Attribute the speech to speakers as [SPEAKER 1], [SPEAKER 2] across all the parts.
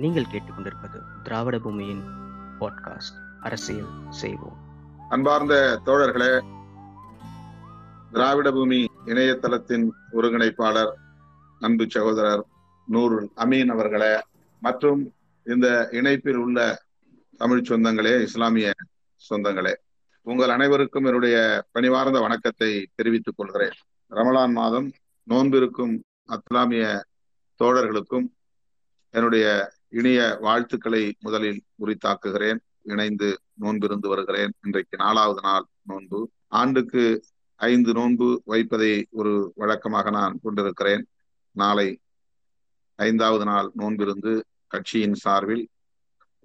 [SPEAKER 1] நீங்கள் கேட்டுக்கொண்டிருப்பது திராவிட பூமியின் பாட்காஸ்ட் அரசியல் செய்வோம்.
[SPEAKER 2] அன்பார்ந்த தோழர்களே திராவிட பூமி இணையதளத்தின் ஒருங்கிணைப்பாளர் அன்பு சகோதரர் நூருல் அமீன் அவர்களே மற்றும் இந்த இணைப்பில் உள்ள தமிழ் சொந்தங்களே இஸ்லாமிய சொந்தங்களே உங்கள் அனைவருக்கும் என்னுடைய பணிவார்ந்த வணக்கத்தை தெரிவித்துக் கொள்கிறேன். ரமலான் மாதம் நோன்பிருக்கும் அஸ்லாமிய தோழர்களுக்கும் என்னுடைய இனிய வாழ்த்துக்களை முதலில் உரித்தாக்குகிறேன். இணைந்து நோன்பிருந்து வருகிறேன். இன்றைக்கு நாலாவது நாள் நோன்பு. ஆண்டுக்கு ஐந்து நோன்பு வைப்பதை ஒரு வழக்கமாக நான் கொண்டிருக்கிறேன். நாளை ஐந்தாவது நாள் நோன்பிருந்து கட்சியின் சார்பில்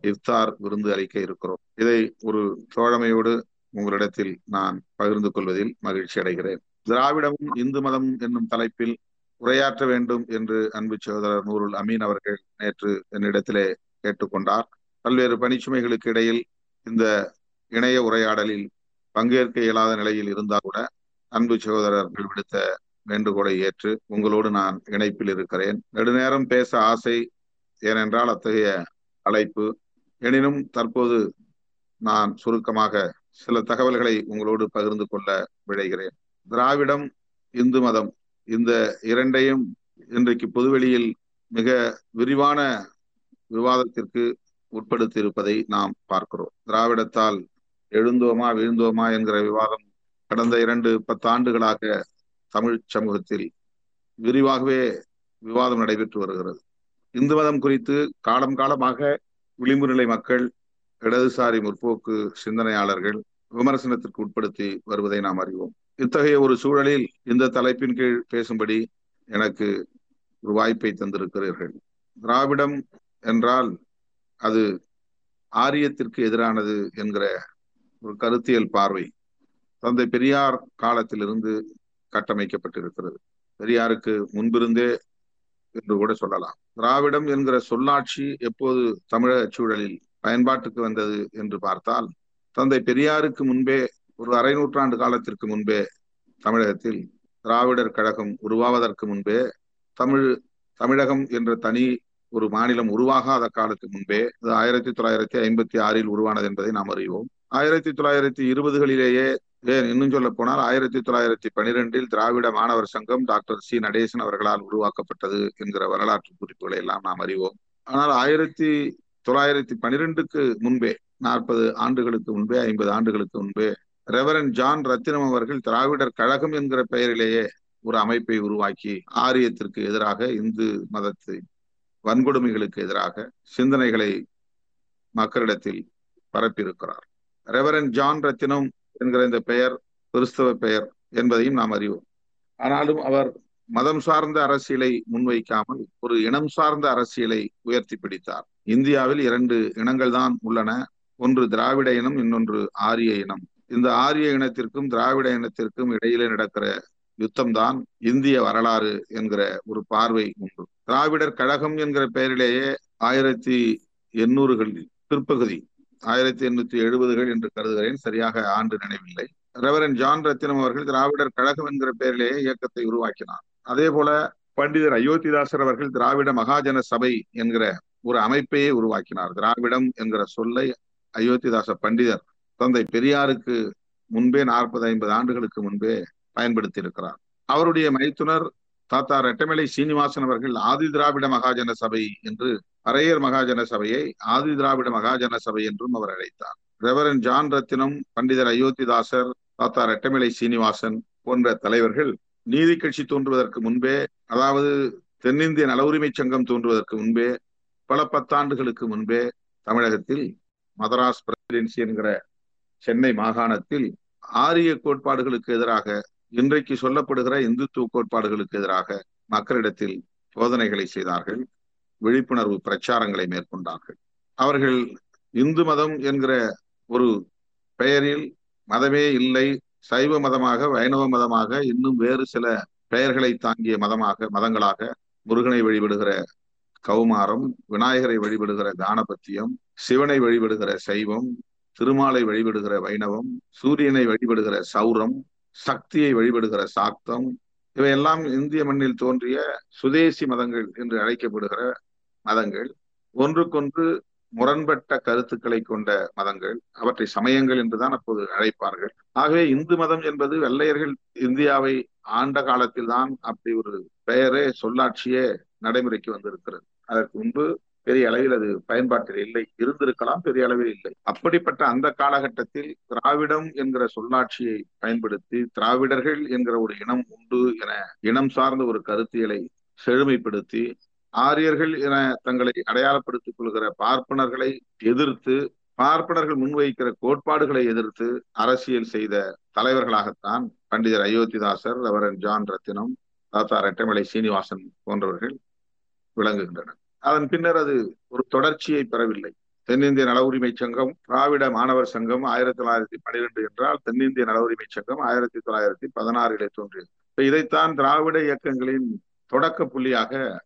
[SPEAKER 2] இஃப்தார் விருந்து அளிக்க இருக்கிறோம். இதை ஒரு தோழமையோடு உங்களிடத்தில் நான் பகிர்ந்து கொள்வதில் மகிழ்ச்சி அடைகிறேன். திராவிடமும் இந்து மதம் என்னும் தலைப்பில் உரையாற்ற வேண்டும் என்று அன்பு சகோதரர் நூருல் அமீன் அவர்கள் நேற்று என்னிடத்திலே கேட்டுக்கொண்டார். பல்வேறு பணிச்சுமைகளுக்கு இடையில் இந்த இணைய உரையாடலில் பங்கேற்க இயலாத நிலையில் இருந்தால் கூட அன்பு சகோதரர்கள் விடுத்த வேண்டுகோளை ஏற்று உங்களோடு நான் இணைப்பில் இருக்கிறேன். நெடுநேரம் பேச ஆசை ஏனென்றால் அத்தகைய அழைப்பு. எனினும் தற்போது நான் சுருக்கமாக சில தகவல்களை உங்களோடு பகிர்ந்து கொள்ள விழைகிறேன். திராவிடம் இந்து மதம் இந்த இரண்டையும் இன்றைக்கு பொதுவெளியில் மிக விரிவான விவாதத்திற்கு உட்படுத்தியிருப்பதை நாம் பார்க்கிறோம். திராவிடத்தால் எழுந்தோமா வீழ்ந்தோமா என்கிற விவாதம் கடந்த இரண்டு பத்தாண்டுகளாக தமிழ் சமூகத்தில் விரிவாகவே விவாதம் நடைபெற்று வருகிறது. இந்து மதம் குறித்து காலம் காலமாக விளிம்பு நிலை மக்கள் இடதுசாரி முற்போக்கு சிந்தனையாளர்கள் விமர்சனத்திற்கு உட்படுத்தி வருவதை நாம் அறிவோம். இத்தகைய ஒரு சூழலில் இந்த தலைப்பின் கீழ் பேசும்படி எனக்கு ஒரு வாய்ப்பை தந்திருக்கிறீர்கள். திராவிடம் என்றால் அது ஆரியத்திற்கு எதிரானது என்கிற ஒரு கருத்தியல் பார்வை தந்தை பெரியார் காலத்திலிருந்து கட்டமைக்கப்பட்டிருக்கிறது. பெரியாருக்கு முன்பிருந்தே என்று கூட சொல்லலாம். திராவிடம் என்கிற சொல்லாட்சி எப்போது தமிழக சூழலில் பயன்பாட்டுக்கு வந்தது என்று பார்த்தால் தந்தை பெரியாருக்கு முன்பே ஒரு அரை நூற்றாண்டு காலத்திற்கு முன்பே தமிழகத்தில் திராவிடர் கழகம் உருவாவதற்கு முன்பே தமிழ் தமிழகம் என்ற தனி ஒரு மாநிலம் உருவாகாத காலத்துக்கு முன்பே அது ஆயிரத்தி தொள்ளாயிரத்தி ஐம்பத்தி ஆறில் உருவானது என்பதை நாம் அறிவோம். ஆயிரத்தி தொள்ளாயிரத்தி இருபதுகளிலேயே ஏன் இன்னும் சொல்ல போனால் ஆயிரத்தி தொள்ளாயிரத்தி பனிரெண்டில் திராவிட மாணவர் சங்கம் டாக்டர் சி நடேசன் அவர்களால் உருவாக்கப்பட்டது என்கிற வரலாற்று குறிப்புகளை எல்லாம் நாம் அறிவோம். ஆனால் ஆயிரத்தி தொள்ளாயிரத்தி பனிரெண்டுக்கு முன்பே நாற்பது ஆண்டுகளுக்கு முன்பே ஐம்பது ஆண்டுகளுக்கு முன்பே ரெவரன் ஜான் ரத்தினம் அவர்கள் திராவிடர் கழகம் என்கிற பெயரிலேயே ஒரு அமைப்பை உருவாக்கி ஆரியத்திற்கு எதிராக இந்து மதத்தை வன்கொடுமைகளுக்கு எதிராக சிந்தனைகளை மக்களிடத்தில் பரப்பியிருக்கிறார். ரெவரன் ஜான் ரத்தினம் என்கிற இந்த பெயர் கிறிஸ்தவ பெயர் என்பதையும் நாம் அறிவோம். ஆனாலும் அவர் மதம் சார்ந்த அரசியலை முன்வைக்காமல் ஒரு இனம் சார்ந்த அரசியலை உயர்த்தி பிடித்தார். இந்தியாவில் இரண்டு இனங்கள் தான் உள்ளன. ஒன்று திராவிட இனம் இன்னொன்று ஆரிய இனம். இந்த ஆரிய இனத்திற்கும் திராவிட இனத்திற்கும் இடையிலே நடக்கிற யுத்தம்தான் இந்திய வரலாறு என்கிற ஒரு பார்வை உண்டு. திராவிடர் கழகம் என்கிற பெயரிலேயே ஆயிரத்தி எண்ணூறுகளில் பிற்பகுதி ஆயிரத்தி எண்ணூத்தி எழுபதுகள் என்று கருதுகிறேன். சரியாக ஆண்டு நினைவில்லை. ரெவரன் ஜான் ரத்தினம் அவர்கள் திராவிடர் கழகம் என்கிற பெயரிலேயே இயக்கத்தை உருவாக்கினார். அதே போல பண்டிதர் அயோத்திதாசர் அவர்கள் திராவிட மகாஜன சபை என்கிற ஒரு அமைப்பையே உருவாக்கினார். திராவிடம் என்கிற சொல்லை அயோத்திதாச பண்டிதர் தந்தை பெரியாருக்கு முன்பே நாற்பது ஐம்பது ஆண்டுகளுக்கு முன்பே பயன்படுத்தி இருக்கிறார் அவருடைய மைத்துனர் தாத்தா ரெட்டமலை சீனிவாசன் அவர்கள் ஆதி திராவிட மகாஜன சபை என்று அரையர் மகாஜன சபையை ஆதி திராவிட மகாஜன சபை என்றும் அவர் அழைத்தார். ரெவரன் ஜான் ரத்தினம் பண்டிதர் அயோத்திதாசர் தாத்தா ரெட்டமலை சீனிவாசன் போன்ற தலைவர்கள் நீதி கட்சி தோன்றுவதற்கு முன்பே அதாவது தென்னிந்திய நல உரிமை சங்கம் தோன்றுவதற்கு முன்பே பல பத்தாண்டுகளுக்கு முன்பே தமிழகத்தில் மதராஸ் பிரசிடென்சி என்கிற சென்னை மாகாணத்தில் ஆரிய கோட்பாடுகளுக்கு எதிராக இன்றைக்கு சொல்லப்படுகிற இந்துத்துவ கோட்பாடுகளுக்கு எதிராக மக்களிடத்தில் சோதனைகளை செய்தார்கள். விழிப்புணர்வு பிரச்சாரங்களை மேற்கொண்டார்கள். அவர்கள் இந்து மதம் என்கிற ஒரு பெயரில் மதமே இல்லை சைவ மதமாக வைணவ மதமாக இன்னும் வேறு சில பெயர்களை தாங்கிய மதமாக மதங்களாக முருகனை வழிபடுகிற கௌமாரம் விநாயகரை வழிபடுகிற தானபத்தியம் சிவனை வழிபடுகிற சைவம் திருமாலை வழிபடுகிற வைணவம் சூரியனை வழிபடுகிற சௌரம் சக்தியை வழிபடுகிற சாக்தம் இவையெல்லாம் இந்திய மண்ணில் தோன்றிய சுதேசி மதங்கள் என்று அழைக்கப்படுகிற மதங்கள். ஒன்றுக்கொன்று முரண்பட்ட கருத்துக்களை கொண்ட மதங்கள். அவற்றை சமயங்கள் என்றுதான் அப்போது அழைப்பார்கள். ஆகவே இந்து மதம் என்பது வெள்ளையர்கள் இந்தியாவை ஆண்ட காலத்தில் தான் அப்படி ஒரு பெயரே சொல்லாட்சியே நடைமுறைக்கு வந்திருக்கிறது. அதற்கு முன்பு பெரிய அளவில் அது பயன்பாட்டில் இல்லை. இருந்திருக்கலாம் பெரிய அளவில் இல்லை. அப்படிப்பட்ட அந்த காலகட்டத்தில் திராவிடம் என்கிற சொல்லாட்சியை பயன்படுத்தி திராவிடர்கள் என்கிற ஒரு இனம் உண்டு என இனம் சார்ந்த ஒரு கருத்தியலை செழுமைப்படுத்தி ஆரியர்கள் என தங்களை அடையாளப்படுத்திக் கொள்கிற பார்ப்பனர்களை எதிர்த்து பார்ப்பனர்கள் முன்வைக்கிற கோட்பாடுகளை எதிர்த்து அரசியல் செய்த தலைவர்களாகத்தான் பண்டிதர் அயோத்திதாசர் லவரன் ஜான் ரத்தினம் தாத்தா ரெட்டமலை சீனிவாசன் போன்றவர்கள் விளங்குகின்றனர். அதன் பின்னர் அது ஒரு தொடர்ச்சியை பெறவில்லை. தென்னிந்திய நல உரிமை சங்கம் திராவிட மாணவர் சங்கம் ஆயிரத்தி தொள்ளாயிரத்தி பன்னிரெண்டு என்றால் தென்னிந்திய நல உரிமை சங்கம் ஆயிரத்தி தொள்ளாயிரத்தி பதினாறிலே தோன்றியது. இதைத்தான் திராவிட இயக்கங்களின் தொடக்க புள்ளியாக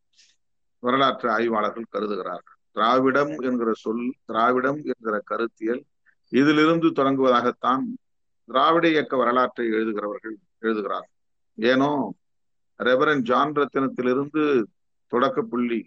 [SPEAKER 2] வரலாற்று ஆய்வாளர்கள் கருதுகிறார்கள். திராவிடம் என்கிற சொல் திராவிடம் என்கிற கருத்தியல் இதிலிருந்து தொடங்குவதாகத்தான் திராவிட இயக்க வரலாற்றை எழுதுகிறவர்கள் எழுதுகிறார்கள். ஏனோ ரெவரன் ஜான் ரத்தினத்திலிருந்து தொடக்க புள்ளி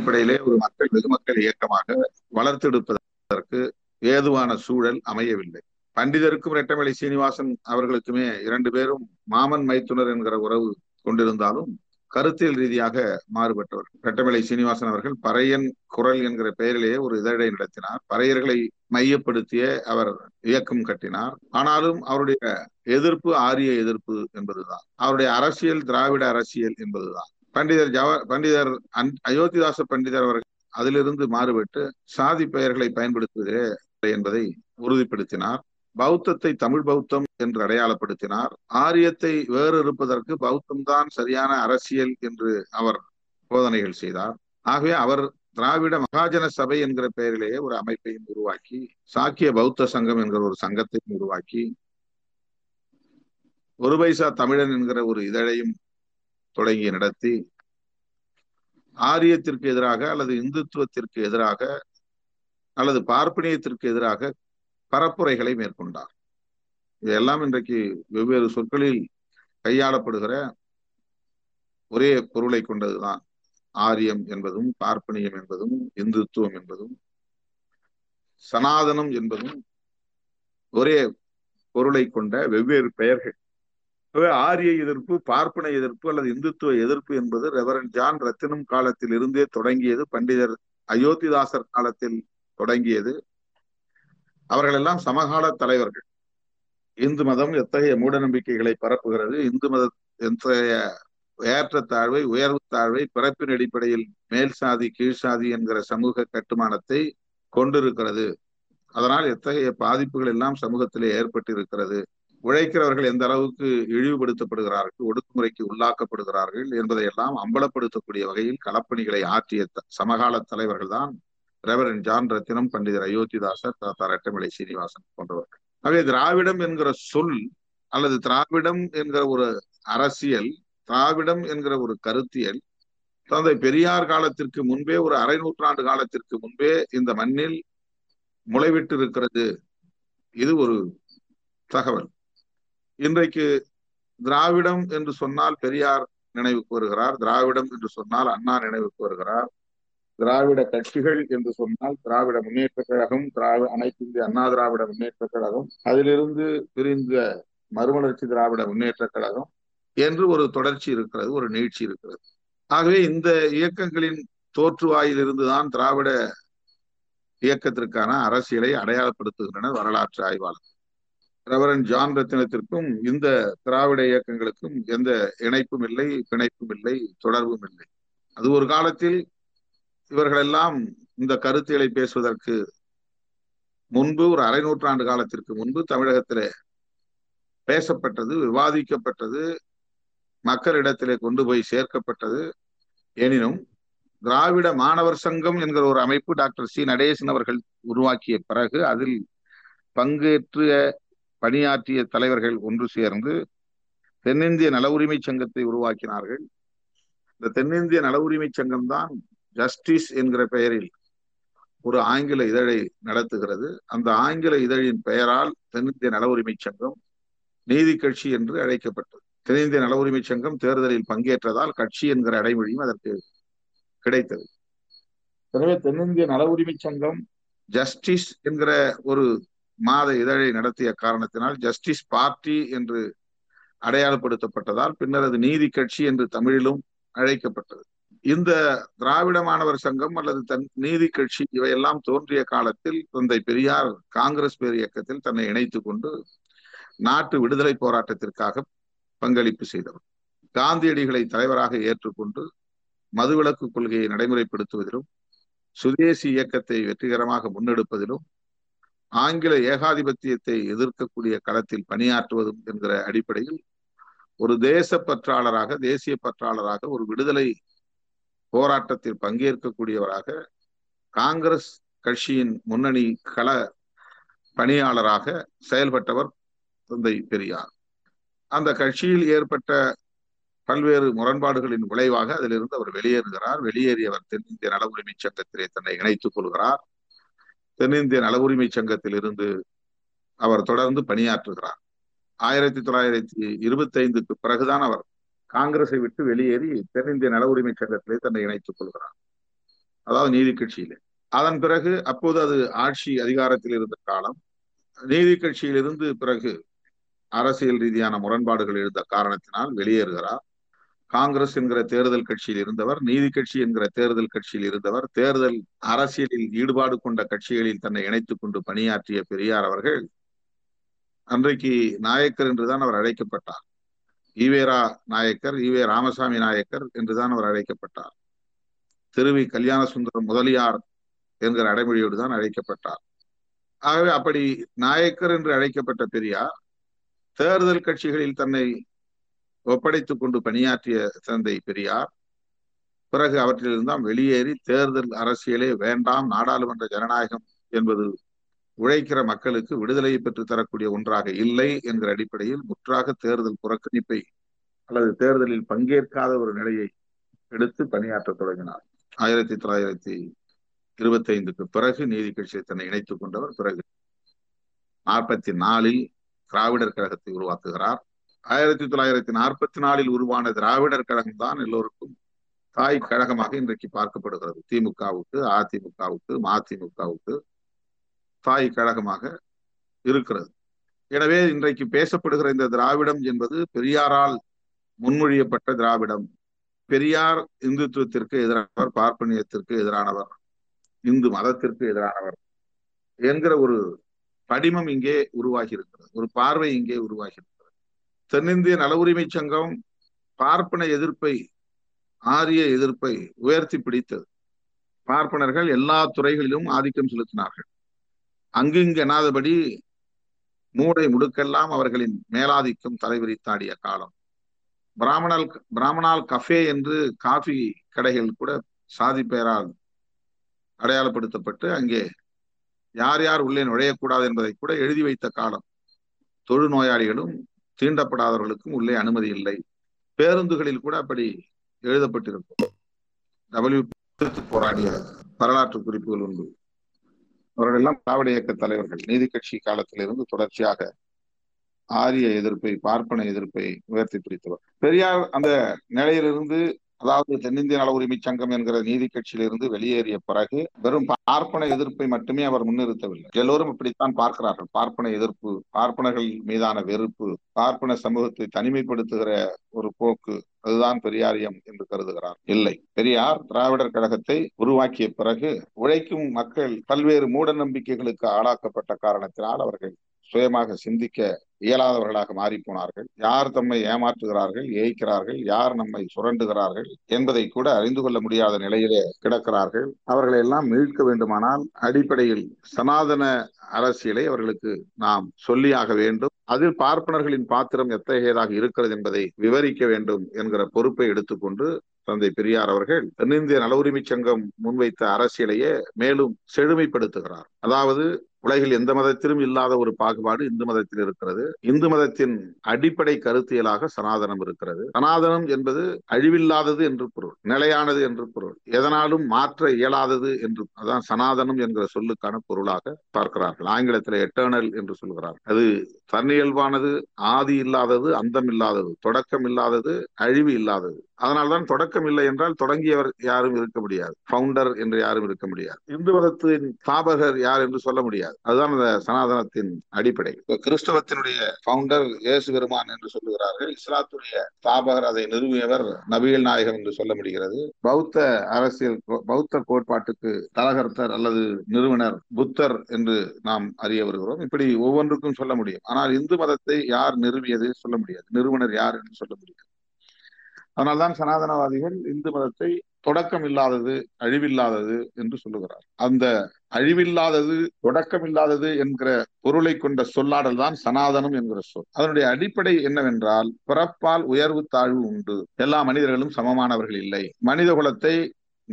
[SPEAKER 2] அடிப்படையிலே ஒரு மக்கள் வெகுமக்கள் இயக்கமாக வளர்த்தெடுப்பதற்கு ஏதுவான சூழல் அமையவில்லை. பண்டிதருக்கும் ரெட்டமலை சீனிவாசன் அவர்களுக்குமே இரண்டு பேரும் மாமன் மைத்துனர் என்கிற உறவு கொண்டிருந்தாலும் கருத்தியல் ரீதியாக மாறுபட்டவர் ரெட்டமலை சீனிவாசன் அவர்கள் பறையன் குரல் என்கிற பெயரிலேயே ஒரு இதழை நடத்தினார். பறையர்களை மையப்படுத்திய அவர் இயக்கம் கட்டினார். ஆனாலும் அவருடைய எதிர்ப்பு ஆரிய எதிர்ப்பு என்பதுதான். அவருடைய அரசியல் திராவிட அரசியல் என்பதுதான். பண்டிதர் ஜவ பண்டிதர் அன் அயோத்திதாச பண்டிதர் அவர்கள் அதிலிருந்து மாறுபட்டு சாதி பெயர்களை பயன்படுத்துவதே என்பதை உறுதிப்படுத்தினார். பௌத்தத்தை தமிழ் பௌத்தம் என்று அடையாளப்படுத்தினார். ஆரியத்தை வேறு இருப்பதற்கு பௌத்தம் தான் சரியான அரசியல் என்று அவர் போதனைகள் செய்தார். ஆகவே அவர் திராவிட மகாஜன சபை என்கிற பெயரிலேயே ஒரு அமைப்பையும் உருவாக்கி சாக்கிய பௌத்த சங்கம் என்கிற ஒரு சங்கத்தையும் உருவாக்கி ஒரு பைசா தமிழன் என்கிற ஒரு இதழையும் தொடங்கி நடத்தி ஆரியத்திற்கு எதிராக அல்லது இந்துத்துவத்திற்கு எதிராக அல்லது பார்ப்பனியத்திற்கு எதிராக பரப்புரைகளை மேற்கொண்டார். இதெல்லாம் இன்றைக்கு வெவ்வேறு சொற்களில் கையாளப்படுகிற ஒரே பொருளை கொண்டதுதான். ஆரியம் என்பதும் பார்ப்பனியம் என்பதும் இந்துத்துவம் என்பதும் சனாதனம் என்பதும் ஒரே பொருளை கொண்ட வெவ்வேறு பெயர்கள். ஆரிய எதிர்ப்பு பார்ப்பன எதிர்ப்பு அல்லது இந்துத்துவ எதிர்ப்பு என்பது ரெவரன் ஜான் ரத்தினம் காலத்தில் இருந்தே தொடங்கியது பண்டிதர் அயோத்திதாசர் காலத்தில் தொடங்கியது. அவர்கள் எல்லாம் சமகால தலைவர்கள். இந்து மதம் எத்தகைய மூட நம்பிக்கைகளை பரப்புகிறது? இந்து மத எத்தகைய ஏற்றத்தாழ்வை உயர்வு தாழ்வை பிறப்பின் அடிப்படையில் மேல் சாதி கீழ் சாதி என்கிற சமூக கட்டுமானத்தை கொண்டிருக்கிறது. அதனால் எத்தகைய பாதிப்புகள் எல்லாம் சமூகத்திலே ஏற்பட்டிருக்கிறது? உழைக்கிறவர்கள் எந்த அளவுக்கு இழிவுபடுத்தப்படுகிறார்கள் ஒடுக்குமுறைக்கு உள்ளாக்கப்படுகிறார்கள் என்பதையெல்லாம் அம்பலப்படுத்தக்கூடிய வகையில் களப்பணிகளை ஆற்றிய சமகால தலைவர்கள் தான் ரெவரன் ஜான் ரத்தினம் பண்டிதர் அயோத்திதாசர் தாத்தா ரெட்டமலை சீனிவாசன் போன்றவர்கள். ஆகவே திராவிடம் என்கிற சொல் அல்லது திராவிடம் என்கிற ஒரு அரசியல் திராவிடம் என்கிற ஒரு கருத்தியல் தந்தை பெரியார் காலத்திற்கு முன்பே ஒரு அரை நூற்றாண்டு காலத்திற்கு முன்பே இந்த மண்ணில் முளைவிட்டு இருக்கிறது இது ஒரு தகவல். இன்றைக்கு திராவிடம் என்று சொன்னால் பெரியார் நினைவுக்கு வருகிறார் திராவிடம் என்று சொன்னால் அண்ணா நினைவுக்கு வருகிறார். திராவிட கட்சிகள் என்று சொன்னால் திராவிட முன்னேற்ற கழகம் திராவிட அனைத்து இந்திய அண்ணா திராவிட முன்னேற்ற கழகம் அதிலிருந்து பிரிந்த மறுமலர்ச்சி திராவிட முன்னேற்ற கழகம் என்று ஒரு தொடர்ச்சி இருக்கிறது ஒரு நீட்சி இருக்கிறது. ஆகவே இந்த இயக்கங்களின் தோற்றுவாயிலிருந்து தான் திராவிட இயக்கத்திற்கான அரசியலை அடையாளப்படுத்துகின்றனர் வரலாற்று ஆய்வாளர் ரெவரன் ஜான் ரத்தினத்திற்கும் இந்த திராவிட இயக்கங்களுக்கும் எந்த இணைப்பும் இல்லை பிணைப்பும் இல்லை தொடர்பும் இல்லை. அது ஒரு காலத்தில் இவர்களெல்லாம் இந்த கருத்துகளை பேசுவதற்கு முன்பு ஒரு அரை நூற்றாண்டு காலத்திற்கு முன்பு தமிழகத்திலே பேசப்பட்டது விவாதிக்கப்பட்டது மக்களிடத்திலே கொண்டு போய் சேர்க்கப்பட்டது. எனினும் திராவிட மாணவர் சங்கம் என்கிற ஒரு அமைப்பு டாக்டர் சி. நடேசன் அவர்கள் உருவாக்கிய பிறகு அதில் பங்கேற்ற பணியாற்றிய தலைவர்கள் ஒன்று சேர்ந்து தென்னிந்திய நல உரிமை சங்கத்தை உருவாக்கினார்கள். இந்த தென்னிந்திய நல உரிமை சங்கம் தான் ஜஸ்டிஸ் என்கிற பெயரில் ஒரு ஆங்கில இதழை நடத்துகிறது. அந்த ஆங்கில இதழின் பெயரால் தென்னிந்திய நல உரிமை சங்கம் நீதி கட்சி என்று அழைக்கப்பட்டது. தென்னிந்திய நல உரிமை சங்கம் தேர்தலில் பங்கேற்றதால் கட்சி என்கிற அடைமொழியும் அதற்கு கிடைத்தது. எனவே தென்னிந்திய நல உரிமை சங்கம் ஜஸ்டிஸ் என்கிற ஒரு மாத இதழை நடத்திய காரணத்தினால் ஜஸ்டிஸ் பார்ட்டி என்று அடையாளப்படுத்தப்பட்டதால் பின்னர் அது நீதி கட்சி என்று தமிழிலும் அழைக்கப்பட்டது. இந்த திராவிட மாணவர் சங்கம் அல்லது தன் நீதி கட்சி இவையெல்லாம் தோன்றிய காலத்தில் தந்தை பெரியார் காங்கிரஸ் பேர் இயக்கத்தில் தன்னை இணைத்துக் கொண்டு நாட்டு விடுதலை போராட்டத்திற்காக பங்களிப்பு செய்தவர். காந்தியடிகளை தலைவராக ஏற்றுக்கொண்டு மதுவிலக்கு கொள்கையை நடைமுறைப்படுத்துவதிலும் சுதேசி இயக்கத்தை வெற்றிகரமாக முன்னெடுப்பதிலும் ஆங்கில ஏகாதிபத்தியத்தை எதிர்க்கக்கூடிய களத்தில் பணியாற்றுவதும் என்கிற அடிப்படையில் ஒரு தேச பற்றாளராக தேசிய பற்றாளராக ஒரு விடுதலை போராட்டத்தில் பங்கேற்கக்கூடியவராக காங்கிரஸ் கட்சியின் முன்னணி கள பணியாளராக செயல்பட்டவர் தந்தை பெரியார். அந்த கட்சியில் ஏற்பட்ட பல்வேறு முரண்பாடுகளின் விளைவாக அதிலிருந்து அவர் வெளியேறுகிறார். வெளியேறியவர் தென்னிந்திய நல உரிமை சங்கத்திலே தன்னை இணைத்துக் கொள்கிறார். தென்னிந்திய நல உரிமை சங்கத்தில் இருந்து அவர் தொடர்ந்து பணியாற்றுகிறார். ஆயிரத்தி தொள்ளாயிரத்தி இருபத்தி ஐந்துக்கு பிறகுதான் அவர் காங்கிரஸை விட்டு வெளியேறி தென்னிந்திய நல உரிமை சங்கத்திலே தன்னை இணைத்துக் கொள்கிறார். அதாவது நீதி கட்சியிலே. அதன் பிறகு அப்போது அது ஆட்சி அதிகாரத்தில் இருந்த காலம். நீதி கட்சியிலிருந்து பிறகு அரசியல் ரீதியான முரண்பாடுகள் எழுந்த காரணத்தினால் வெளியேறுகிறார். காங்கிரஸ் என்கிற தேர்தல் கட்சியில் இருந்தவர் நீதி கட்சி என்கிற தேர்தல் கட்சியில் இருந்தவர் தேர்தல் அரசியலில் ஈடுபாடு கொண்ட கட்சிகளில் தன்னை இணைத்துக் கொண்டு பணியாற்றிய பெரியார் அவர்கள் அன்றைக்கு நாயக்கர் என்றுதான் அவர் அழைக்கப்பட்டார். ஈவேரா நாயக்கர் ஈவே ராமசாமி நாயக்கர் என்றுதான் அவர் அழைக்கப்பட்டார். திருவி கல்யாண சுந்தரம் முதலியார் என்கிற அடைமொழியோடு தான் அழைக்கப்பட்டார். ஆகவே அப்படி நாயக்கர் என்று அழைக்கப்பட்ட பெரியார் தேர்தல் கட்சிகளில் தன்னை ஒப்படைத்துக் கொண்டு பணியாற்றிய தந்தை பெரியார் பிறகு அவற்றிலிருந்தாம் வெளியேறி தேர்தல் அரசியலே வேண்டாம் நாடாளுமன்ற ஜனநாயகம் என்பது உழைக்கிற மக்களுக்கு விடுதலையை பெற்று தரக்கூடிய ஒன்றாக இல்லை என்கிற அடிப்படையில் முற்றாக தேர்தல் புறக்கணிப்பை அல்லது தேர்தலில் பங்கேற்காத ஒரு நிலையை எடுத்து பணியாற்ற தொடங்கினார். ஆயிரத்தி தொள்ளாயிரத்தி இருபத்தி ஐந்துக்கு பிறகு நீதி கட்சியை தன்னை இணைத்துக் கொண்டவர் பிறகு நாற்பத்தி நாலில் திராவிடர் கழகத்தை உருவாக்குகிறார். ஆயிரத்தி தொள்ளாயிரத்தி நாற்பத்தி நாலில் உருவான திராவிடர் கழகம் தான் எல்லோருக்கும் தாய் கழகமாக இன்றைக்கு பார்க்கப்படுகிறது. திமுகவுக்கு அதிமுகவுக்கு மதிமுகவுக்கு தாய் கழகமாக இருக்கிறது. எனவே இன்றைக்கு பேசப்படுகிற இந்த திராவிடம் என்பது பெரியாரால் முன்மொழியப்பட்ட திராவிடம். பெரியார் இந்துத்துவத்திற்கு எதிரானவர் பார்ப்பனியத்திற்கு எதிரானவர் இந்து மதத்திற்கு எதிரானவர் என்கிற ஒரு படிமம் இங்கே உருவாகி இருக்கிறது ஒரு பார்வை இங்கே உருவாகி இருக்கிறது தென்னிந்திய நல உரிமை சங்கம் பார்ப்பன எதிர்ப்பை ஆரிய எதிர்ப்பை உயர்த்தி பிடித்தது. பார்ப்பனர்கள் எல்லா துறைகளிலும் ஆதிக்கம் செலுத்தினார்கள். அங்கிங்கு எனாதபடி மூடை முடுக்கெல்லாம் அவர்களின் மேலாதிக்கம் தலைவிரித்தாடிய காலம். பிராமணால் பிராமணால் கஃபே என்று காஃபி கடைகள் கூட சாதி பெயரால் அடையாளப்படுத்தப்பட்டு அங்கே யார் யார் உள்ளே நுழையக்கூடாது என்பதை கூட எழுதி வைத்த காலம். தொழுநோயாளிகளும் தீண்டப்படாதவர்களுக்கும் உள்ளே அனுமதி இல்லை. பேருந்துகளில் கூட அப்படி எழுதப்பட்டிருக்கும். டபிள்யூ போராடிய வரலாற்று குறிப்புகள் உண்டு. அவர்களெல்லாம் திராவிட இயக்க தலைவர்கள். நீதி கட்சி காலத்திலிருந்து தொடர்ச்சியாக ஆரிய எதிர்ப்பை பார்ப்பன எதிர்ப்பை உயர்த்தி பிடித்தவர். பெரியார் அந்த நிலையிலிருந்து அதாவது தென்னிந்திய நல உரிமை சங்கம் என்கிற நீதி கட்சியிலிருந்து வெளியேறிய பிறகு வெறும் பார்ப்பன எதிர்ப்பை மட்டுமே அவர் முன்னிறுத்தவில்லை. எல்லோரும் இப்படித்தான் பார்க்கிறார்கள். பார்ப்பன எதிர்ப்பு பார்ப்பனர்கள் மீதான வெறுப்பு பார்ப்பன சமூகத்தை தனிமைப்படுத்துகிற ஒரு போக்கு அதுதான் பெரியாரியம் என்று கருதுகிறார். இல்லை. பெரியார் திராவிடர் கழகத்தை உருவாக்கிய பிறகு உழைக்கும் மக்கள் பல்வேறு மூட நம்பிக்கைகளுக்கு ஆளாக்கப்பட்ட காரணத்தினால் அவர்கள் சுயமாக சிந்திக்க இயலாதவர்களாக மாறி போனார்கள் யார் தம்மை ஏமாற்றுகிறார்கள் ஏய்க்கிறார்கள் யார் நம்மை சுரண்டுகிறார்கள் என்பதை கூட அறிந்து கொள்ள முடியாத நிலையிலே கிடக்கிறார்கள். அவர்களை எல்லாம் மீட்க வேண்டுமானால் அடிப்படையில் சனாதன அரசியலை அவர்களுக்கு நாம் சொல்லியாக வேண்டும். அதில் பார்ப்பனர்களின் பாத்திரம் எத்தகையதாக இருக்கிறது என்பதை விவரிக்க வேண்டும் என்கிற பொறுப்பை எடுத்துக்கொண்டு தந்தை பெரியார் அவர்கள் தென்னிந்திய நல உரிமை சங்கம் முன்வைத்த அரசியலையே மேலும் செழுமைப்படுத்துகிறார். அதாவது உலகில் எந்த மதத்திலும் இல்லாத ஒரு பாகுபாடு இந்து மதத்தில் இருக்கிறது. இந்து மதத்தின் அடிப்படை கருத்தியலாக சனாதனம் இருக்கிறது. சனாதனம் என்பது அழிவில்லாதது என்று பொருள் நிலையானது என்று பொருள் எதனாலும் மாற்ற இயலாதது என்று அதான் சனாதனம் என்கிற சொல்லுக்கான பொருளாக பார்க்கிறார்கள். ஆங்கிலத்தில் எட்டர்னல் என்று சொல்கிறார்கள். அது தன்னியல்பானது ஆதி இல்லாதது அந்தம் இல்லாதது தொடக்கம் இல்லாதது அழிவு இல்லாதது. அதனால்தான் தொடக்கம் இல்லை என்றால் தொடங்கியவர் யாரும் இருக்க முடியாது. ஃபவுண்டர் என்று யாரும் இருக்க முடியாது. இந்து மதத்தின் ஸ்தாபகர் யார் யார் என்று சொல்ல முடியாது. அதுதான் அந்த சனாதனத்தின் அடிப்படை. கிறிஸ்தவத்தினுடைய பவுண்டர் இயேசு பெருமான் என்று சொல்லுகிறார்கள் இஸ்லாத்துடைய ஸ்தாபகர் அதை நிறுவியவர் நபிகள் நாயகம் என்று சொல்ல முடிகிறது. பௌத்த அரசியல் பௌத்த கோட்பாட்டுக்கு தலகர்த்தர் அல்லது நிறுவனர் புத்தர் என்று நாம் அறிய வருகிறோம். இப்படி ஒவ்வொன்றுக்கும் சொல்ல முடியும். ஆனால் இந்து மதத்தை யார் நிறுவியது சொல்ல முடியாது. நிறுவனர் யார் என்று சொல்ல முடியாது. அதனால்தான் சனாதனவாதிகள் இந்து மதத்தை தொடக்கம் இல்லாதது அழிவில்லாதது என்று சொல்லுகிறார். அந்த அழிவில்லாதது தொடக்கம் இல்லாதது என்கிற பொருளை கொண்ட சொல்லாடல் தான் சனாதனம் என்கிற சொல். அதனுடைய அடிப்படை என்னவென்றால் பிறப்பால் உயர்வு தாழ்வு உண்டு. எல்லா மனிதர்களும் சமமானவர்கள் இல்லை. மனித குலத்தை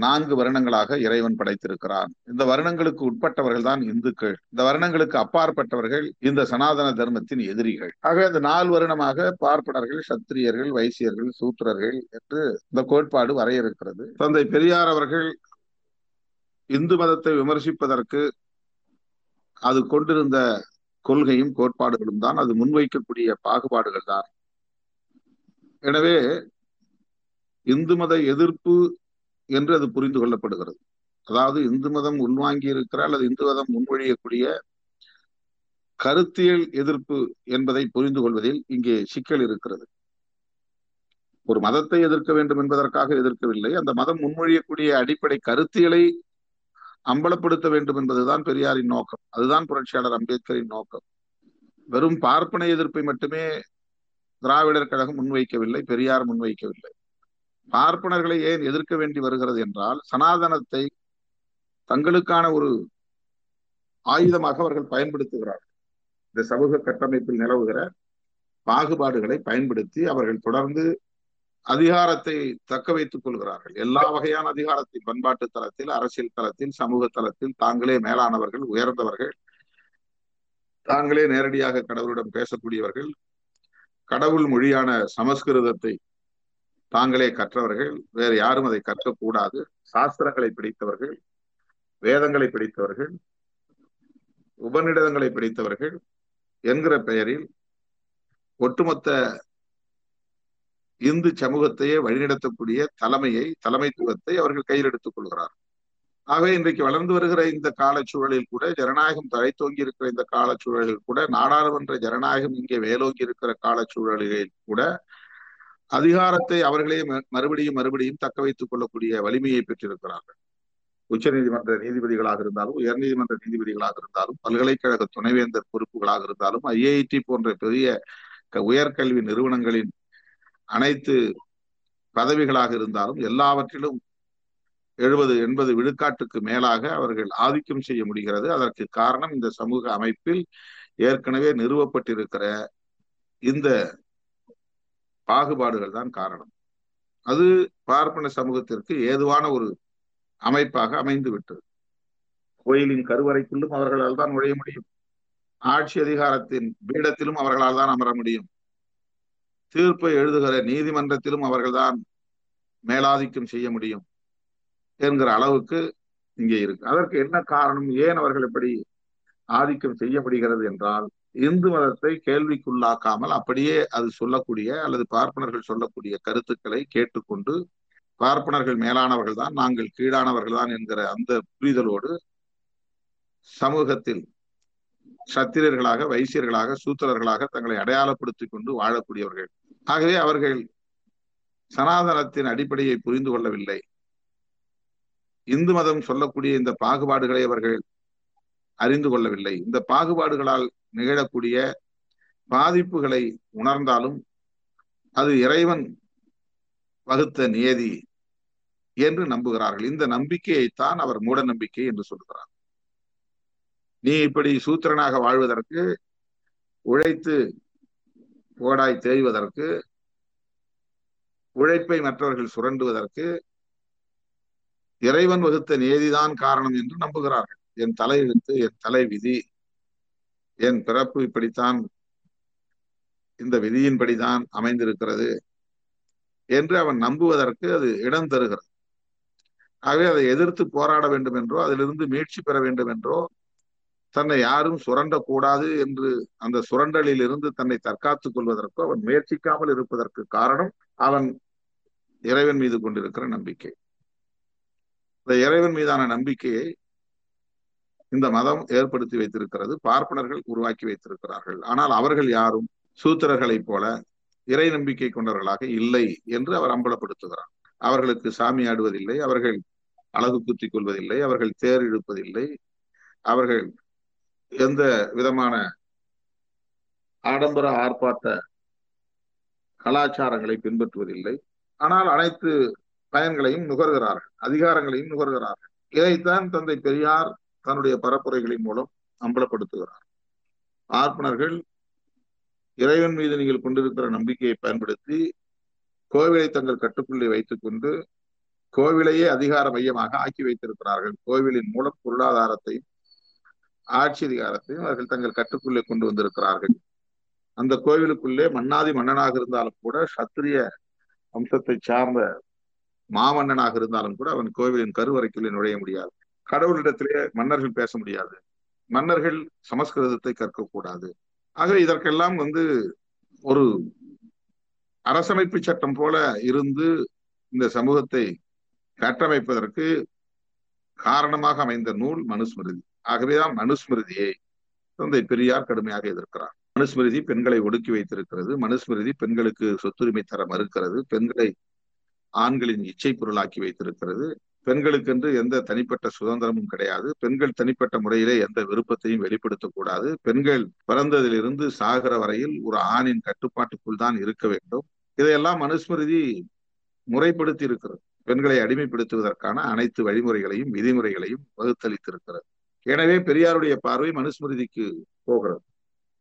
[SPEAKER 2] நான்கு வருணங்களாக இறைவன் படைத்திருக்கிறான். இந்த வருணங்களுக்கு உட்பட்டவர்கள் தான் இந்துக்கள். இந்த வருணங்களுக்கு அப்பாற்பட்டவர்கள் இந்த சனாதன தர்மத்தின் எதிரிகள். ஆக இந்த நாலு வருணமாக பார்ப்பனர்கள் சத்திரியர்கள் வைசியர்கள் சூத்திரர்கள் என்று இந்த கோட்பாடு வரையறுக்கிறது. தந்தை பெரியார் அவர்கள் இந்து மதத்தை விமர்சிப்பதற்கு அது கொண்டிருந்த கொள்கையும் கோட்பாடுகளும் தான் அது முன்வைக்கக்கூடிய பாகுபாடுகள் தான். எனவே இந்து மத எதிர்ப்பு என்று அது புரிந்து கொள்ளப்படுகிறது. அதாவது இந்து மதம் உள்வாங்கி இருக்கிற அல்லது இந்து மதம் முன்மொழியக்கூடிய கருத்தியல் எதிர்ப்பு என்பதை புரிந்து கொள்வதில் இங்கே சிக்கல் இருக்கிறது. ஒரு மதத்தை எதிர்க்க வேண்டும் என்பதற்காக எதிர்க்கவில்லை. அந்த மதம் முன்மொழியக்கூடிய அடிப்படை கருத்தியலை அம்பலப்படுத்த வேண்டும் என்பதுதான் பெரியாரின் நோக்கம். அதுதான் புரட்சியாளர் அம்பேத்கரின் நோக்கம். வெறும் பார்ப்பன எதிர்ப்பை மட்டுமே திராவிடர் கழகம் முன்வைக்கவில்லை பெரியார் முன்வைக்கவில்லை. பார்ப்பனர்களை ஏன் எதிர்க்க வேண்டி வருகிறது என்றால் சனாதனத்தை தங்களுக்கான ஒரு ஆயுதமாக அவர்கள் பயன்படுத்துகிறார்கள். இந்த சமூக கட்டமைப்பில் நிலவுகிற பாகுபாடுகளை பயன்படுத்தி அவர்கள் தொடர்ந்து அதிகாரத்தை தக்க வைத்துக் கொள்கிறார்கள். எல்லா வகையான அதிகாரத்தை பண்பாட்டு தளத்தில் அரசியல் தளத்தில் சமூக தளத்தில் தாங்களே மேலானவர்கள் உயர்ந்தவர்கள் தாங்களே நேரடியாக கடவுளிடம் பேசக்கூடியவர்கள் கடவுள் மொழியான சமஸ்கிருதத்தை தாங்களே கற்றவர்கள் வேறு யாரும் அதை கற்கக்கூடாது சாஸ்திரங்களை பிடித்தவர்கள் வேதங்களை பிடித்தவர்கள் உபநிடதங்களை பிடித்தவர்கள் என்கிற பெயரில் ஒட்டுமொத்த இந்து சமூகத்தையே வழிநடத்தக்கூடிய தலைமையை தலைமைத்துவத்தை அவர்கள் கையில் எடுத்துக் கொள்கிறார். ஆகவே இன்றைக்கு வளர்ந்து வருகிற இந்த காலச்சூழலில் கூட ஜனநாயகம் தழைத்தோங்கி இருக்கிற இந்த காலச்சூழலில் கூட நாடாளுமன்ற ஜனநாயகம் இங்கே வேலோங்கி இருக்கிற காலச்சூழலில் கூட அதிகாரத்தை அவர்களே மறுபடியும் மறுபடியும் தக்க வைத்துக் கொள்ளக்கூடிய வலிமையை பெற்றிருக்கிறார்கள். உச்ச நீதிமன்ற நீதிபதிகளாக இருந்தாலும் உயர்நீதிமன்ற நீதிபதிகளாக இருந்தாலும் பல்கலைக்கழக துணைவேந்தர் பொறுப்புகளாக இருந்தாலும் ஐஐடி போன்ற பெரிய உயர்கல்வி நிறுவனங்களின் அனைத்து பதவிகளாக இருந்தாலும் எல்லாவற்றிலும் எழுபது எண்பது விழுக்காட்டுக்கு மேலாக அவர்கள் ஆதிக்கம் செய்ய முடிகிறது. அதற்கு காரணம் இந்த சமூக அமைப்பில் ஏற்கனவே நிறுவப்பட்டிருக்கிற இந்த பாகுபாடுகள் தான் காரணம். அது பார்ப்பன சமூகத்திற்கு ஏதுவான ஒரு அமைப்பாக அமைந்து விட்டது. கோயிலின் கருவறைக்குள்ளும் அவர்களால் தான் நுழைய முடியும். ஆட்சி அதிகாரத்தின் பீடத்திலும் அவர்களால் தான் அமர முடியும். தீர்ப்பை எழுதுகிற நீதிமன்றத்திலும் அவர்கள்தான் மேலாதிக்கம் செய்ய முடியும் என்கிற அளவுக்கு இங்கே இருக்கு. அதற்கு என்ன காரணம்? ஏன் அவர்கள் இப்படி ஆதிக்கம் செய்யப்படுகிறது என்றால் இந்து மதத்தை கேள்விக்குள்ளாக்காமல் அப்படியே அது சொல்லக்கூடிய அல்லது பார்ப்பனர்கள் சொல்லக்கூடிய கருத்துக்களை கேட்டுக்கொண்டு பார்ப்பனர்கள் மேலானவர்கள் தான் நாங்கள் கீழானவர்கள் தான் என்கிற அந்த புரிதலோடு சமூகத்தில் சத்திரியர்களாக வைசியர்களாக சூத்திரர்களாக தங்களை அடையாளப்படுத்திக் கொண்டு வாழக்கூடியவர்கள். ஆகவே அவர்கள் சனாதனத்தின் அடிப்படையை புரிந்து கொள்ளவில்லை. இந்து மதம் சொல்லக்கூடிய இந்த பாகுபாடுகளை அவர்கள் அறிந்து கொள்ளவில்லை. இந்த பாகுபாடுகளால் நிகழக்கூடிய பாதிப்புகளை உணர்ந்தாலும் அது இறைவன் வகுத்த நியதி என்று நம்புகிறார்கள். இந்த நம்பிக்கையைத்தான் அவர் மூட நம்பிக்கை என்று சொல்கிறார். நீ இப்படி சூத்திரனாக வாழ்வதற்கு உழைத்து ஓடாய் தேய்வதற்கு உழைப்பை மற்றவர்கள் சுரண்டுவதற்கு இறைவன் வகுத்த நியதிதான் காரணம் என்று நம்புகிறார்கள். என் தலையெழுத்து என் தலை விதி என் பிறப்பு இப்படித்தான் இந்த விதியின்படிதான் அமைந்திருக்கிறது என்று அவன் நம்புவதற்கு அது இடம் தருகிறது. ஆகவே அதை எதிர்த்து போராட வேண்டும் என்றோ அதிலிருந்து மீட்சி பெற வேண்டும் என்றோ தன்னை யாரும் சுரண்டக்கூடாது என்று அந்த சுரண்டலில் இருந்து தன்னை தற்காத்துக் கொள்வதற்கோ அவன் முயற்சிக்காமல் இருப்பதற்கு காரணம் அவன் இறைவன் மீது கொண்டிருக்கிற நம்பிக்கை. இந்த இறைவன் மீதான நம்பிக்கையை இந்த மதம் ஏற்படுத்தி வைத்திருக்கிறது பார்ப்பனர்கள் உருவாக்கி வைத்திருக்கிறார்கள். ஆனால் அவர்கள் யாரும் சூத்திரர்களைப் போல இறை நம்பிக்கை கொண்டவர்களாக இல்லை என்று அவர் அம்பலப்படுத்துகிறார். அவர்களுக்கு சாமி ஆடுவதில்லை அவர்கள் அழகு குத்திக் கொள்வதில்லை அவர்கள் தேர் இழுப்பதில்லை அவர்கள் எந்த விதமான ஆடம்பர ஆர்ப்பாட்ட கலாச்சாரங்களை பின்பற்றுவதில்லை. ஆனால் அனைத்து பயன்களையும் நுகர்கிறார்கள் அதிகாரங்களையும் நுகர்கிறார்கள். இதைத்தான் தந்தை பெரியார் தன்னுடைய பரப்புரைகளின் மூலம் அம்பலப்படுத்துகிறார். ஆர்ப்பனர்கள் இறைவன் மீது நீங்கள் கொண்டிருக்கிற நம்பிக்கையை பயன்படுத்தி கோவிலை தங்கள் கட்டுக்குள்ளே வைத்துக் கொண்டு கோவிலையே அதிகார மையமாக ஆக்கி வைத்திருக்கிறார்கள். கோவிலின் மூலம் பொருளாதாரத்தையும் ஆட்சி அதிகாரத்தையும் அவர்கள் தங்கள் கட்டுக்குள்ளே கொண்டு வந்திருக்கிறார்கள். அந்த கோவிலுக்குள்ளே மன்னாதி மன்னனாக இருந்தாலும் கூட சத்திரிய வம்சத்தை சார்ந்த மாமன்னனாக இருந்தாலும் கூட அவன் கோவிலின் கருவறைக்குள்ளே நுழைய முடியாது. கடவுளிடத்திலே மன்னர்கள் பேச முடியாது. மன்னர்கள் சமஸ்கிருதத்தை கற்கக்கூடாது. ஆகவே இதற்கெல்லாம் வந்து ஒரு அரசமைப்பு சட்டம் போல இருந்து இந்த சமூகத்தை கட்டமைப்பதற்கு காரணமாக அமைந்த நூல் மனுஸ்மிருதி. ஆகவேதான் மனுஸ்மிருதியை தந்தை பெரியார் கடுமையாக எதிர்க்கிறார். மனுஸ்மிருதி பெண்களை ஒடுக்கி வைத்திருக்கிறது. மனுஸ்மிருதி பெண்களுக்கு சொத்துரிமை தர மறுக்கிறது. பெண்களை ஆண்களின் இச்சை பொருளாக்கி வைத்திருக்கிறது. பெண்களுக்கென்று எந்த தனிப்பட்ட சுதந்திரமும் கிடையாது. பெண்கள் தனிப்பட்ட முறையிலே எந்த விருப்பத்தையும் வெளிப்படுத்தக்கூடாது. பெண்கள் பிறந்ததிலிருந்து சாகிற வரையில் ஒரு ஆணின் கட்டுப்பாட்டுக்குள் தான் இருக்க வேண்டும். இதையெல்லாம் மனுஸ்மிருதி முறைப்படுத்தி இருக்கிறது பெண்களை அடிமைப்படுத்துவதற்கான அனைத்து வழிமுறைகளையும் விதிமுறைகளையும் வகுத்தளித்திருக்கிறது. எனவே பெரியாருடைய பார்வை மனுஸ்மிருதிக்கு போகிறது.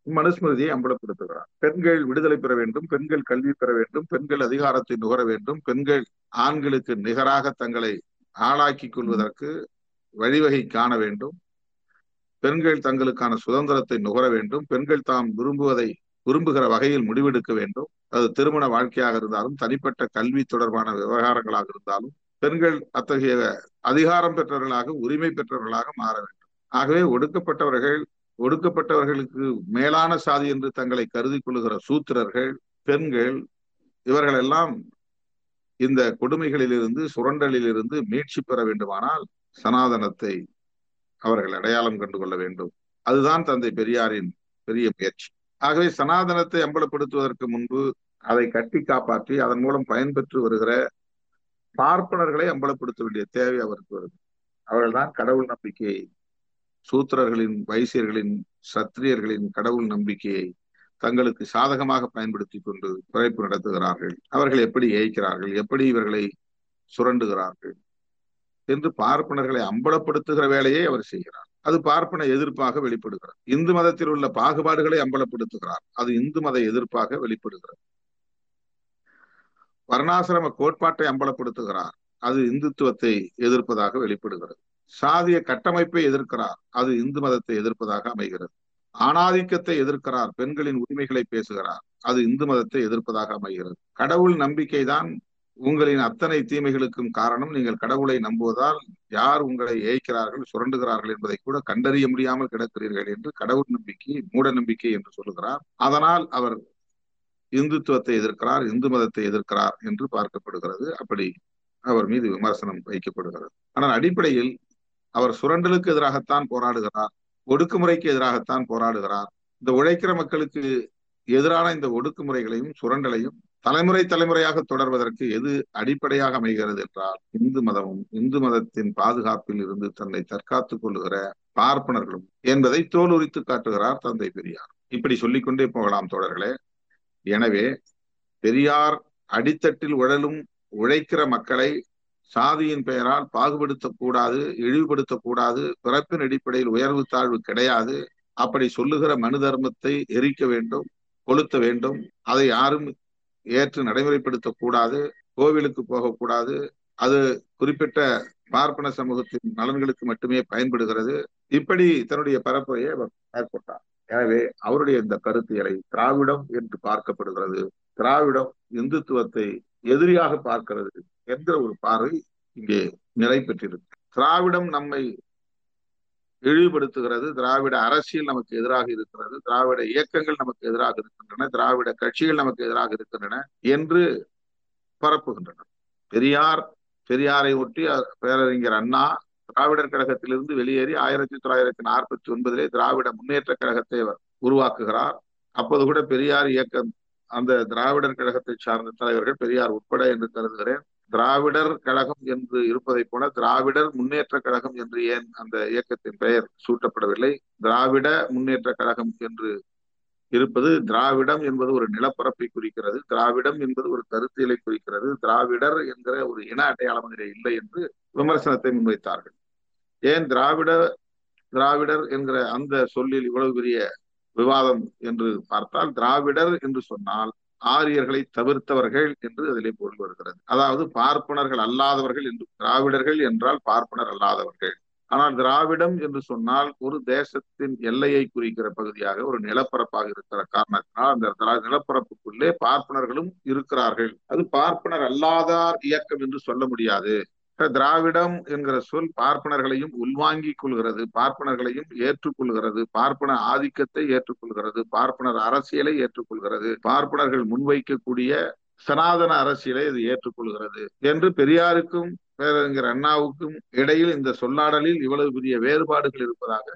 [SPEAKER 2] மனுஸ்மிருதியை அம்பலப்படுத்துகிறார். பெண்கள் விடுதலை பெற வேண்டும் பெண்கள் கல்வி பெற வேண்டும் பெண்கள் அதிகாரத்தை நுகர வேண்டும் பெண்கள் ஆண்களுக்கு நிகராக தங்களை ஆளாக்கிக் கொள்வதற்கு வழிவகை காண வேண்டும். பெண்கள் தங்களுக்கான சுதந்திரத்தை நுகர வேண்டும். பெண்கள் தாம் விரும்புவதை விரும்புகிற வகையில் முடிவெடுக்க வேண்டும். அது திருமண வாழ்க்கையாக இருந்தாலும் தனிப்பட்ட கல்வி தொடர்பான விவகாரங்களாக இருந்தாலும் பெண்கள் அத்தகைய அதிகாரம் பெற்றவர்களாக உரிமை பெற்றவர்களாக மாற வேண்டும். ஆகவே ஒடுக்கப்பட்டவர்கள் ஒடுக்கப்பட்டவர்களுக்கு மேலான சாதி என்று தங்களை கருதி கொள்ளுகிற சூத்திரர்கள் பெண்கள் இவர்களெல்லாம் இந்த கொடுமைகளிலிருந்து சுரண்டலிலிருந்து மீட்சி பெற வேண்டுமானால் சனாதனத்தை அவர்கள் அடையாளம் கண்டு கொள்ள வேண்டும். அதுதான் தந்தை பெரியாரின் பெரிய முயற்சி. ஆகவே சனாதனத்தை அம்பலப்படுத்துவதற்கு முன்பு அதை கட்டி காப்பாற்றி அதன் மூலம் பயன்பெற்று வருகிற பார்ப்பனர்களை அம்பலப்படுத்த வேண்டிய தேவை அவருக்கு வருது. அவர்கள்தான் கடவுள் நம்பிக்கையை சூத்திரர்களின் வைசியர்களின் சத்திரியர்களின் கடவுள் நம்பிக்கையை தங்களுக்கு சாதகமாக பயன்படுத்தி கொண்டு குறைப்பு நடத்துகிறார்கள். அவர்கள் எப்படி ஏய்க்கிறார்கள்? எப்படி இவர்களை சுரண்டுகிறார்கள்? என்று பார்ப்பனர்களை அம்பலப்படுத்துகிற வேலையை அவர் செய்கிறார். அது பார்ப்பன எதிர்ப்பாக வெளிப்படுகிறது. இந்து மதத்தில் உள்ள பாகுபாடுகளை அம்பலப்படுத்துகிறார். அது இந்து மத எதிர்ப்பாக வெளிப்படுகிறது. வர்ணாசிரம கோட்பாட்டை அம்பலப்படுத்துகிறார். அது இந்துத்துவத்தை எதிர்ப்பதாக வெளிப்படுகிறது. சாதிய கட்டமைப்பை எதிர்க்கிறார். அது இந்து மதத்தை எதிர்ப்பதாக அமைகிறது. ஆணாதிக்கத்தை எதிர்க்கிறார் பெண்களின் உரிமைகளை பேசுகிறார். அது இந்து மதத்தை எதிர்ப்பதாக அமைகிறது. கடவுள் நம்பிக்கை தான் உங்களின் அத்தனை தீமைகளுக்கும் காரணம். நீங்கள் கடவுளை நம்புவதால் யார் உங்களை ஏய்க்கிறார்கள் சுரண்டுகிறார்கள் என்பதை கூட கண்டறிய முடியாமல் கிடக்கிறீர்கள் என்று கடவுள் நம்பிக்கை மூட நம்பிக்கை என்று சொல்லுகிறார். அதனால் அவர் இந்துத்துவத்தை எதிர்க்கிறார் இந்து மதத்தை எதிர்க்கிறார் என்று பார்க்கப்படுகிறது. அப்படி அவர் மீது விமர்சனம் வைக்கப்படுகிறது. ஆனால் அடிப்படையில் அவர் சுரண்டலுக்கு எதிராகத்தான் போராடுகிறார். ஒடுக்குமுறைக்கு எதிராகத்தான் போராடுகிறார். இந்த உழைக்கிற மக்களுக்கு எதிரான இந்த ஒடுக்குமுறைகளையும் சுரண்டலையும் தலைமுறை தலைமுறையாக தொடர்வதற்கு எது அடிப்படையாக அமைகிறது என்றால் இந்து மதமும் இந்து மதத்தின் பாதுகாப்பில் இருந்து தன்னை தற்காத்துக் கொள்ளுகிற பார்ப்பனர்களும் என்பதை தோல் உரித்து காட்டுகிறார் தந்தை பெரியார். இப்படி சொல்லிக்கொண்டே போகலாம் தோழர்களே. எனவே பெரியார் அடித்தட்டில் உழலும் உழைக்கிற மக்களை சாதியின் பெயரால் பாகுபடுத்தக்கூடாது இழிவுபடுத்தக்கூடாது பிறப்பின் அடிப்படையில் உயர்வு தாழ்வு கிடையாது. அப்படி சொல்லுகிற மனு தர்மத்தை எரிக்க வேண்டும் கொளுத்த வேண்டும். அதை யாரும் ஏற்று நடைமுறைப்படுத்தக்கூடாது கோவிலுக்கு போகக்கூடாது. அது குறிப்பிட்ட பார்ப்பன சமூகத்தின் நலன்களுக்கு மட்டுமே பயன்படுகிறது. இப்படி தன்னுடைய பரப்புரையை அவர் மேற்கொண்டார். எனவே அவருடைய இந்த கருத்தியலை திராவிடம் என்று பார்க்கப்படுகிறது. திராவிடம் இந்துத்துவத்தை எதிரியாக பார்க்கிறது. என்ற ஒரு பார்வை இங்கே நிலை பெற்றிருக்கு. திராவிடம் நம்மை இழிவுபடுத்துகிறது. திராவிட அரசியல் நமக்கு எதிராக இருக்கிறது. திராவிட இயக்கங்கள் நமக்கு எதிராக இருக்கின்றன. திராவிட கட்சிகள் நமக்கு எதிராக இருக்கின்றன என்று பரப்புகின்றன. பெரியார் பெரியாரை ஒட்டி பேரறிஞர் அண்ணா திராவிடர் கழகத்திலிருந்து வெளியேறி ஆயிரத்தி தொள்ளாயிரத்தி நாற்பத்தி ஒன்பதிலே திராவிட முன்னேற்ற கழகத்தை உருவாக்குகிறார். அப்போது கூட பெரியார் இயக்கம் அந்த திராவிடர் கழகத்தை சார்ந்த தலைவர்கள் பெரியார் உட்பட என்று கருதுகிறேன். திராவிடர் கழகம் என்று இருப்பதை போல திராவிடர் முன்னேற்ற கழகம் என்று ஏன் அந்த இயக்கத்தின் பெயர் சூட்டப்படவில்லை? திராவிட முன்னேற்ற கழகம் என்று இருப்பது திராவிடம் என்பது ஒரு நிலப்பரப்பை குறிக்கிறது திராவிடம் என்பது ஒரு கருத்தியலை குறிக்கிறது திராவிடர் என்கிற ஒரு இன அடையாளம் இதில் இல்லை என்று விமர்சனத்தை முன்வைத்தார்கள். ஏன் திராவிட திராவிடர் என்கிற அந்த சொல்லில் இவ்வளவு பெரிய விவாதம் என்று பார்த்தால் திராவிடர் என்று சொன்னால் ஆரியர்களை தவிர்த்தவர்கள் என்று அதிலே பொருள் வருகிறது. அதாவது பார்ப்பனர்கள் அல்லாதவர்கள் என்று திராவிடர்கள் என்றால் பார்ப்பனர் அல்லாதவர்கள். ஆனால் திராவிடம் என்று சொன்னால் ஒரு தேசத்தின் எல்லையை குறிக்கிற பகுதியாக ஒரு நிலப்பரப்பாக இருக்கிற காரணத்தினால் அந்த நிலப்பரப்புக்குள்ளே பார்ப்பனர்களும் இருக்கிறார்கள். அது பார்ப்பனர் அல்லாதார் இயக்கம் என்று சொல்ல முடியாது. திராவிடம் என்கிற சொல் பார்ப்பனர்களையும் உள்வாங்கிக் கொள்கிறது. பார்ப்பனர்களையும் ஏற்றுக்கொள்கிறது. பார்ப்பன ஆதிக்கத்தை ஏற்றுக்கொள்கிறது. பார்ப்பனர் அரசியலை ஏற்றுக்கொள்கிறது. பார்ப்பனர்கள் முன்வைக்கக்கூடிய சனாதன அரசியலை இது ஏற்றுக்கொள்கிறது என்று பெரியாருக்கும் பேரறிஞர் அண்ணாவுக்கும் இடையில் இந்த சொல்லாடலில் இவ்வளவு பெரிய வேறுபாடுகள் இருப்பதாக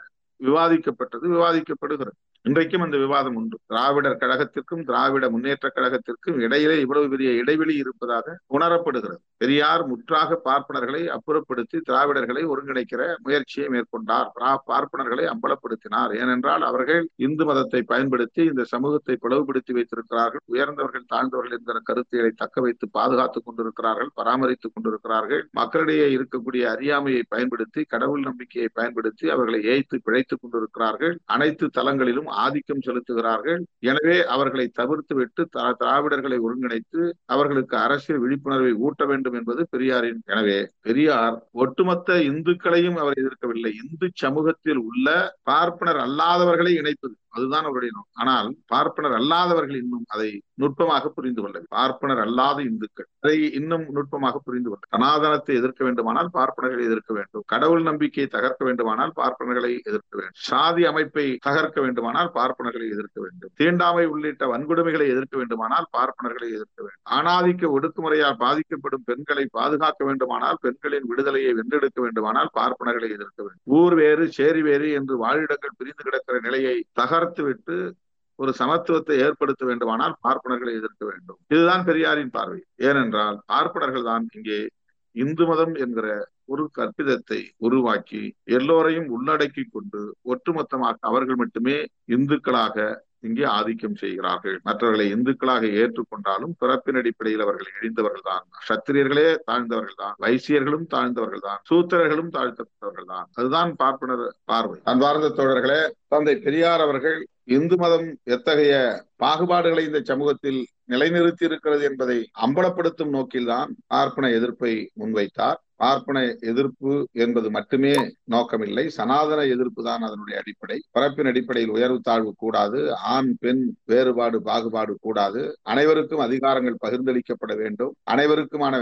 [SPEAKER 2] விவாதிக்கப்பட்டது விவாதிக்கப்படுகிறது. இன்றைக்கும் அந்த விவாதம் உண்டு. திராவிடர் கழகத்திற்கும் திராவிட முன்னேற்ற கழகத்திற்கும் இடையிலே இவ்வளவு பெரிய இடைவெளி இருப்பதாக உணரப்படுகிறது. பெரியார் முற்றாக பார்ப்பனர்களை அப்புறப்படுத்தி திராவிடர்களை ஒருங்கிணைக்கிற முயற்சியை மேற்கொண்டார். பார்ப்பனர்களை அம்பலப்படுத்தினார். ஏனென்றால் அவர்கள் இந்து மதத்தை பயன்படுத்தி இந்த சமூகத்தை பிளவுபடுத்தி வைத்திருக்கிறார்கள். உயர்ந்தவர்கள் தாழ்ந்தவர்கள் என்கிற கருத்தியலை தக்க வைத்து பாதுகாத்துக் கொண்டிருக்கிறார்கள் பராமரித்துக் கொண்டிருக்கிறார்கள். மக்களிடையே இருக்கக்கூடிய அறியாமையை பயன்படுத்தி கடவுள் நம்பிக்கையை பயன்படுத்தி அவர்களை ஏய்த்து வைத்துக் கொண்டிருக்கிறார்கள். அனைத்து தளங்களிலும் ஆதிக்கம் செலுத்துகிறார்கள். எனவே அவர்களை தவிர்த்து விட்டு திராவிடர்களை ஒருங்கிணைத்து அவர்களுக்கு அரசியல் விழிப்புணர்வை ஊட்ட வேண்டும் என்பது பெரியாரின் எனவே பெரியார் ஒட்டுமொத்த இந்துக்களையும் அவர் எதிர்க்கவில்லை. இந்து சமூகத்தில் உள்ள பார்ப்பனர் அல்லாதவர்களை இணைப்பது. அதுதான் அவருடைய நோக்கம். ஆனால் பார்ப்பனர் அல்லாதவர்கள் இன்னும் அதை நுட்பமாக புரிந்து கொள்ள பார்ப்பனர் அல்லாத இந்துக்கள். அதை இன்னும் நுட்பமாக புரிந்து கொள்ள சனாதனத்தை எதிர்க்க வேண்டுமானால் பார்ப்பனர்களை எதிர்க்க வேண்டும். கடவுள் நம்பிக்கையை தகர்க்க வேண்டுமானால் பார்ப்பனர்களை எதிர்க்க வேண்டும். சாதி அமைப்பை தகர்க்க வேண்டுமானால் பார்ப்பனர்களை எதிர்க்க வேண்டும். தீண்டாமை உள்ளிட்ட வன்கொடுமைகளை எதிர்க்க வேண்டுமானால் பார்ப்பனர்களை எதிர்க்க வேண்டும். ஆணாதிக்க ஒடுக்குமுறையால் பாதிக்கப்படும் பெண்களை பாதுகாக்க வேண்டுமானால் பெண்களின் விடுதலையை வென்றெடுக்க வேண்டுமானால் பார்ப்பனர்களை எதிர்க்க வேண்டும். ஊர் வேறு சேரி வேறு என்று வாழிடங்கள் பிரிந்து கிடக்கிற நிலையை தகர் விட்டு ஒரு சமத்துவத்தை ஏற்படுத்த வேண்டுமானால் பார்ப்பனர்களை எதிர்க்க வேண்டும். இதுதான் பெரியாரின் பார்வை. ஏனென்றால் பார்ப்பனர்கள் தான் இங்கே இந்து மதம் என்கிற ஒரு கற்பிதத்தை உருவாக்கி எல்லோரையும் உள்ளடக்கி கொண்டு ஒட்டுமொத்தமாக அவர்கள் மட்டுமே இந்துக்களாக இங்கே ஆதிக்கம் செய்கிறார்கள். மற்றவர்களை இந்துக்களாக ஏற்றுக்கொண்டாலும் பிறப்பின் அடிப்படையில் அவர்கள் இழிந்தவர்கள் தான் சத்திரியர்களே தாழ்ந்தவர்கள் தான் வைசியர்களும் தாழ்ந்தவர்கள் தான் சூத்திரர்களும் தாழ்த்தப்பட்டவர்கள் தான் அதுதான் பார்ப்பனர் பார்வை. அன்பார்ந்த தோழர்களே தந்தை பெரியார் அவர்கள் இந்து மதம் எத்தகைய பாகுபாடுகளை இந்த சமூகத்தில் நிலைநிறுத்தி இருக்கிறது என்பதை அம்பலப்படுத்தும் நோக்கில்தான் பார்ப்பன எதிர்ப்பை முன்வைத்தார். பார்ப்பன எதிர்ப்பு என்பது மட்டுமே நோக்கமில்லை. சனாதன எதிர்ப்பு தான் அதனுடைய அடிப்படை. பிறப்பின் அடிப்படையில் உயர்வு தாழ்வு கூடாது. ஆண் பெண் வேறுபாடு பாகுபாடு கூடாது. அனைவருக்கும் அதிகாரங்கள் பகிர்ந்தளிக்கப்பட வேண்டும். அனைவருக்குமான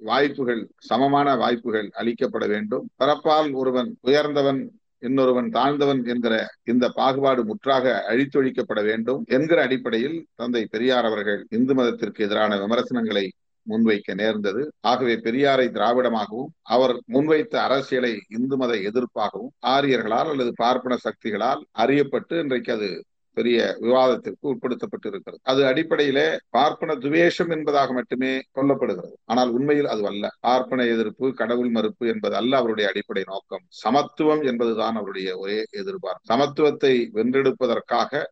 [SPEAKER 2] வாய்ப்புகள் சமமான வாய்ப்புகள் அளிக்கப்பட வேண்டும். பிறப்பால் ஒருவன் உயர்ந்தவன் இன்னொருவன் தாழ்ந்தவன் என்கிற இந்த பாகுபாடு முற்றாக அழித்தொழிக்கப்பட வேண்டும் என்கிற அடிப்படையில் தந்தை பெரியார் அவர்கள் இந்து மதத்திற்கு எதிரான விமர்சனங்களை முன்வைக்க நேர்ந்தது. ஆகவே பெரியாரை திராவிடமாகவும் அவர் முன்வைத்த அரசியலை இந்து மத எதிர்ப்பாகவும் ஆரியர்களால் அல்லது பார்ப்பன சக்திகளால் அறியப்பட்டு இன்றைக்கு அது பெரிய விவாதத்திற்கு உட்படுத்தப்பட்டு இருக்கிறது அது அடிப்படையிலே பார்ப்பன துவேஷம் என்பதாக மட்டுமே சொல்லப்படுகிறது. ஆனால் உண்மையில் அது அல்ல. பார்ப்பன எதிர்ப்பு கடவுள் மறுப்பு என்பது அல்ல அவருடைய அடிப்படை நோக்கம். சமத்துவம் என்பதுதான் அவருடைய ஒரே எதிர்பார்ப்பு. சமத்துவத்தை வென்றெடுப்பதற்காக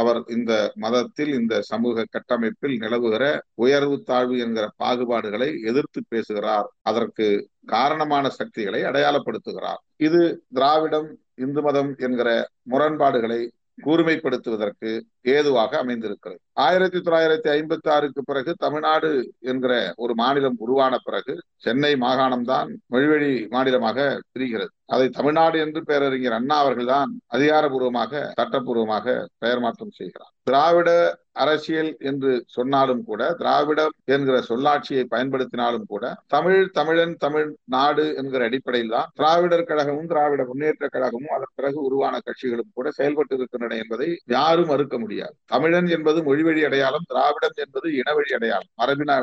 [SPEAKER 2] அவர் இந்த மதத்தில் இந்த சமூக கட்டமைப்பில் நிலவுகிற உயர்வு தாழ்வு என்கிற பாகுபாடுகளை எதிர்த்து பேசுகிறார். அதற்கு காரணமான சக்திகளை அடையாளப்படுத்துகிறார். இது திராவிடம் இந்து மதம் என்கிற முரண்பாடுகளை கூர்மைப்படுத்துவதற்கு ஏதுவாக அமைந்திருக்கிறது. ஆயிரத்தி தொள்ளாயிரத்தி ஐம்பத்தி ஆறுக்கு பிறகு தமிழ்நாடு என்கிற ஒரு மாநிலம் உருவான பிறகு சென்னை மாகாணம்தான் மொழிவழி மாநிலமாக பிரிகிறது. அதை தமிழ்நாடு என்று பேரறிஞர் அண்ணா அவர்கள்தான் அதிகாரபூர்வமாக சட்டப்பூர்வமாக பெயர் மாற்றம் செய்கிறார். திராவிட அரசியல் என்று சொன்னாலும் கூட திராவிடம் என்கிற சொல்லாட்சியை பயன்படுத்தினாலும் கூட தமிழ் தமிழன் தமிழ் நாடு என்கிற அடிப்படையில் தான் திராவிடர் கழகமும் திராவிட முன்னேற்ற கழகமும் அதன் பிறகு உருவான கட்சிகளும் கூட செயல்பட்டு இருக்கின்றன என்பதை யாரும் மறுக்க முடியாது. தமிழன் என்பது மொழிவழி அடையாளம் திராவிடம் என்பது இனவழி அடையாளம் மரபின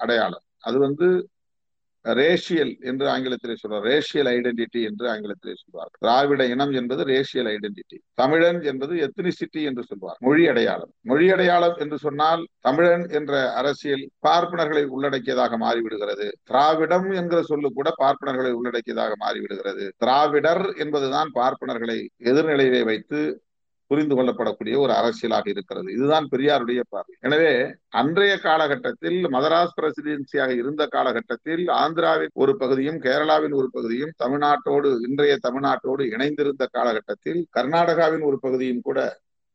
[SPEAKER 2] அடையாளம். அது வந்து ரேஷியல் என்று ஆங்கிலத்திலே சொல்றார் ரேஷியல் ஐடென்டிட்டி என்று ஆங்கிலத்திலே சொல்வார். திராவிட இனம் என்பது ரேஷியல் ஐடென்டிட்டி. தமிழன் என்பது எத்னிசிட்டி என்று சொல்வார். மொழி அடையாளம். மொழி அடையாளம் என்று சொன்னால் தமிழன் என்ற அரசியல் பார்ப்பனர்களை உள்ளடக்கியதாக மாறிவிடுகிறது. திராவிடம் என்கிற சொல்லு கூட பார்ப்பனர்களை உள்ளடக்கியதாக மாறிவிடுகிறது. திராவிடர் என்பதுதான் பார்ப்பனர்களை எதிர்நிலையிலே வைத்து புரிந்து கொள்ளப்படக்கூடிய ஒரு அரசியலாக இருக்கிறது. இதுதான் பெரியாருடைய பார்வை. எனவே அன்றைய காலகட்டத்தில் மதராஸ் பிரசிடென்சியாக இருந்த காலகட்டத்தில் ஆந்திராவின் ஒரு பகுதியும் கேரளாவின் ஒரு பகுதியும் தமிழ்நாட்டோடு இன்றைய தமிழ்நாட்டோடு இணைந்திருந்த காலகட்டத்தில் கர்நாடகாவின் ஒரு பகுதியும் கூட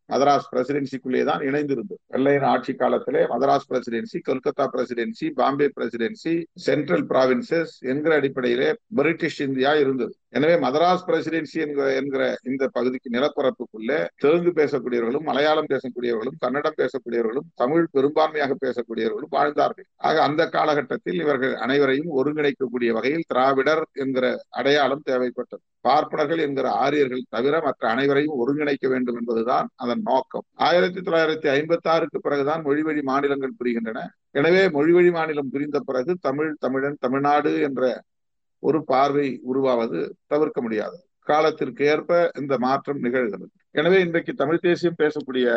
[SPEAKER 2] மதராஸ் பிரசிடென்சிக்குள்ளே தான் இணைந்திருந்தது. வெள்ளையின் ஆட்சி காலத்திலே Madras presidency Kolkata presidency Bombay presidency central provinces என்கிற அடிப்படையிலே பிரிட்டிஷ் இந்தியா இருந்தது. எனவே மதராஸ் பிரசிடென்சி என்கிற என்கிற இந்த பகுதிக்கு நிலப்பரப்புக்குள்ளே தெலுங்கு பேசக்கூடியவர்களும் மலையாளம் பேசக்கூடியவர்களும் கன்னடம் பேசக்கூடியவர்களும் தமிழ் பெரும்பான்மையாக பேசக்கூடியவர்களும் வாழ்ந்தார்கள். ஆக அந்த காலகட்டத்தில் இவர்கள் அனைவரையும் ஒருங்கிணைக்கக்கூடிய வகையில் திராவிடர் என்கிற அடையாளம் தேவைப்பட்டது. பார்ப்பனர்கள் என்கிற ஆரியர்கள் தவிர மற்ற அனைவரையும் ஒருங்கிணைக்க வேண்டும் என்பதுதான் அதன் நோக்கம். ஆயிரத்தி தொள்ளாயிரத்தி ஐம்பத்தி ஆறுக்கு பிறகுதான் மொழிவழி மாநிலங்கள் பிரிகின்றன. எனவே மொழிவழி மாநிலம் பிரிந்த பிறகு தமிழ் தமிழன் தமிழ்நாடு என்ற ஒரு பார்வை உருவாவது தவிர்க்க முடியாது. காலத்திற்கு ஏற்ப இந்த மாற்றம் நிகழ்கிறது. எனவே இன்றைக்கு தமிழ் தேசியம் பேசக்கூடிய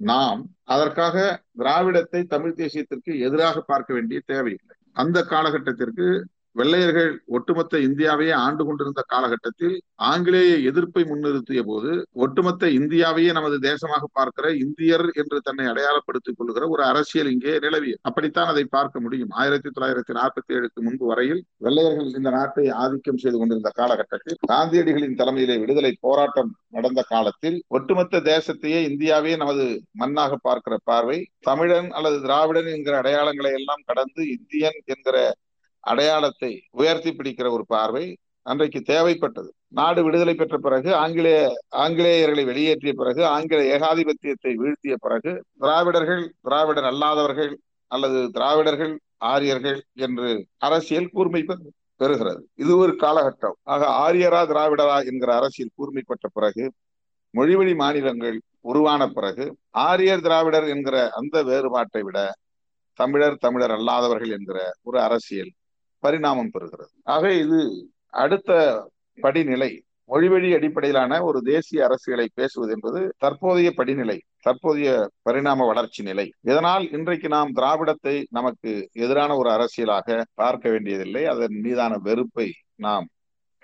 [SPEAKER 2] நாம் அதற்காக திராவிடத்தை தமிழ் தேசியத்திற்கு எதிராக பார்க்க வேண்டிய தேவையில்லை. அந்த காலகட்டத்திற்கு வெள்ளையர்கள் ஒட்டுமொத்த இந்தியாவையே ஆண்டு கொண்டிருந்த காலகட்டத்தில் ஆங்கிலேய எதிர்ப்பை முன்னிறுத்திய போது ஒட்டுமொத்த இந்தியாவையே நமது தேசமாக பார்க்கிற இந்தியர் என்று தன்னை அடையாளப்படுத்திக் கொள்கிற ஒரு அரசியல் இங்கே நிலவிய. அப்படித்தான் அதை பார்க்க முடியும். ஆயிரத்தி தொள்ளாயிரத்தி நாற்பத்தி ஏழுக்கு முன்பு வரையில் வெள்ளையர்கள் இந்த நாட்டை ஆதிக்கம் செய்து கொண்டிருந்த காலகட்டத்தில் காந்தியடிகளின் தலைமையிலே விடுதலை போராட்டம் நடந்த காலத்தில் ஒட்டுமொத்த தேசத்தையே இந்தியாவே நமது மண்ணாக பார்க்கிற பார்வை தமிழன் அல்லது திராவிடன் என்கிற அடையாளங்களை எல்லாம் கடந்து இந்தியன் என்கிற அடையாளத்தை உயர்த்தி பிடிக்கிற ஒரு பார்வை அன்றைக்கு தேவைப்பட்டது. நாடு விடுதலை பெற்ற பிறகு ஆங்கிலேய ஆங்கிலேயர்களை வெளியேற்றிய பிறகு ஆங்கில ஏகாதிபத்தியத்தை வீழ்த்திய பிறகு திராவிடர்கள் திராவிடர் அல்லாதவர்கள் அல்லது திராவிடர்கள் ஆரியர்கள் என்று அரசியல் கூர்மை பெறுகிறது. இது ஒரு காலகட்டம். ஆக ஆரியரா திராவிடரா என்கிற அரசியல் கூர்மை பெற்ற பிறகு மொழிவழி மாநிலங்கள் உருவான பிறகு ஆரியர் திராவிடர் என்கிற அந்த வேறுபாட்டை விட தமிழர் தமிழர் அல்லாதவர்கள் என்கிற ஒரு அரசியல் பரிணாமம் பெறுகிறது. ஆக இது அடுத்த படிநிலை. மொழிவழி அடிப்படையிலான ஒரு தேசிய அரசியலை பேசுவது என்பது தற்போதைய படிநிலை தற்போதைய பரிணாம வளர்ச்சி நிலை. இதனால் இன்றைக்கு நாம் திராவிடத்தை நமக்கு எதிரான ஒரு அரசியலாக பார்க்க வேண்டியதில்லை. அதன் மீதான வெறுப்பை நாம்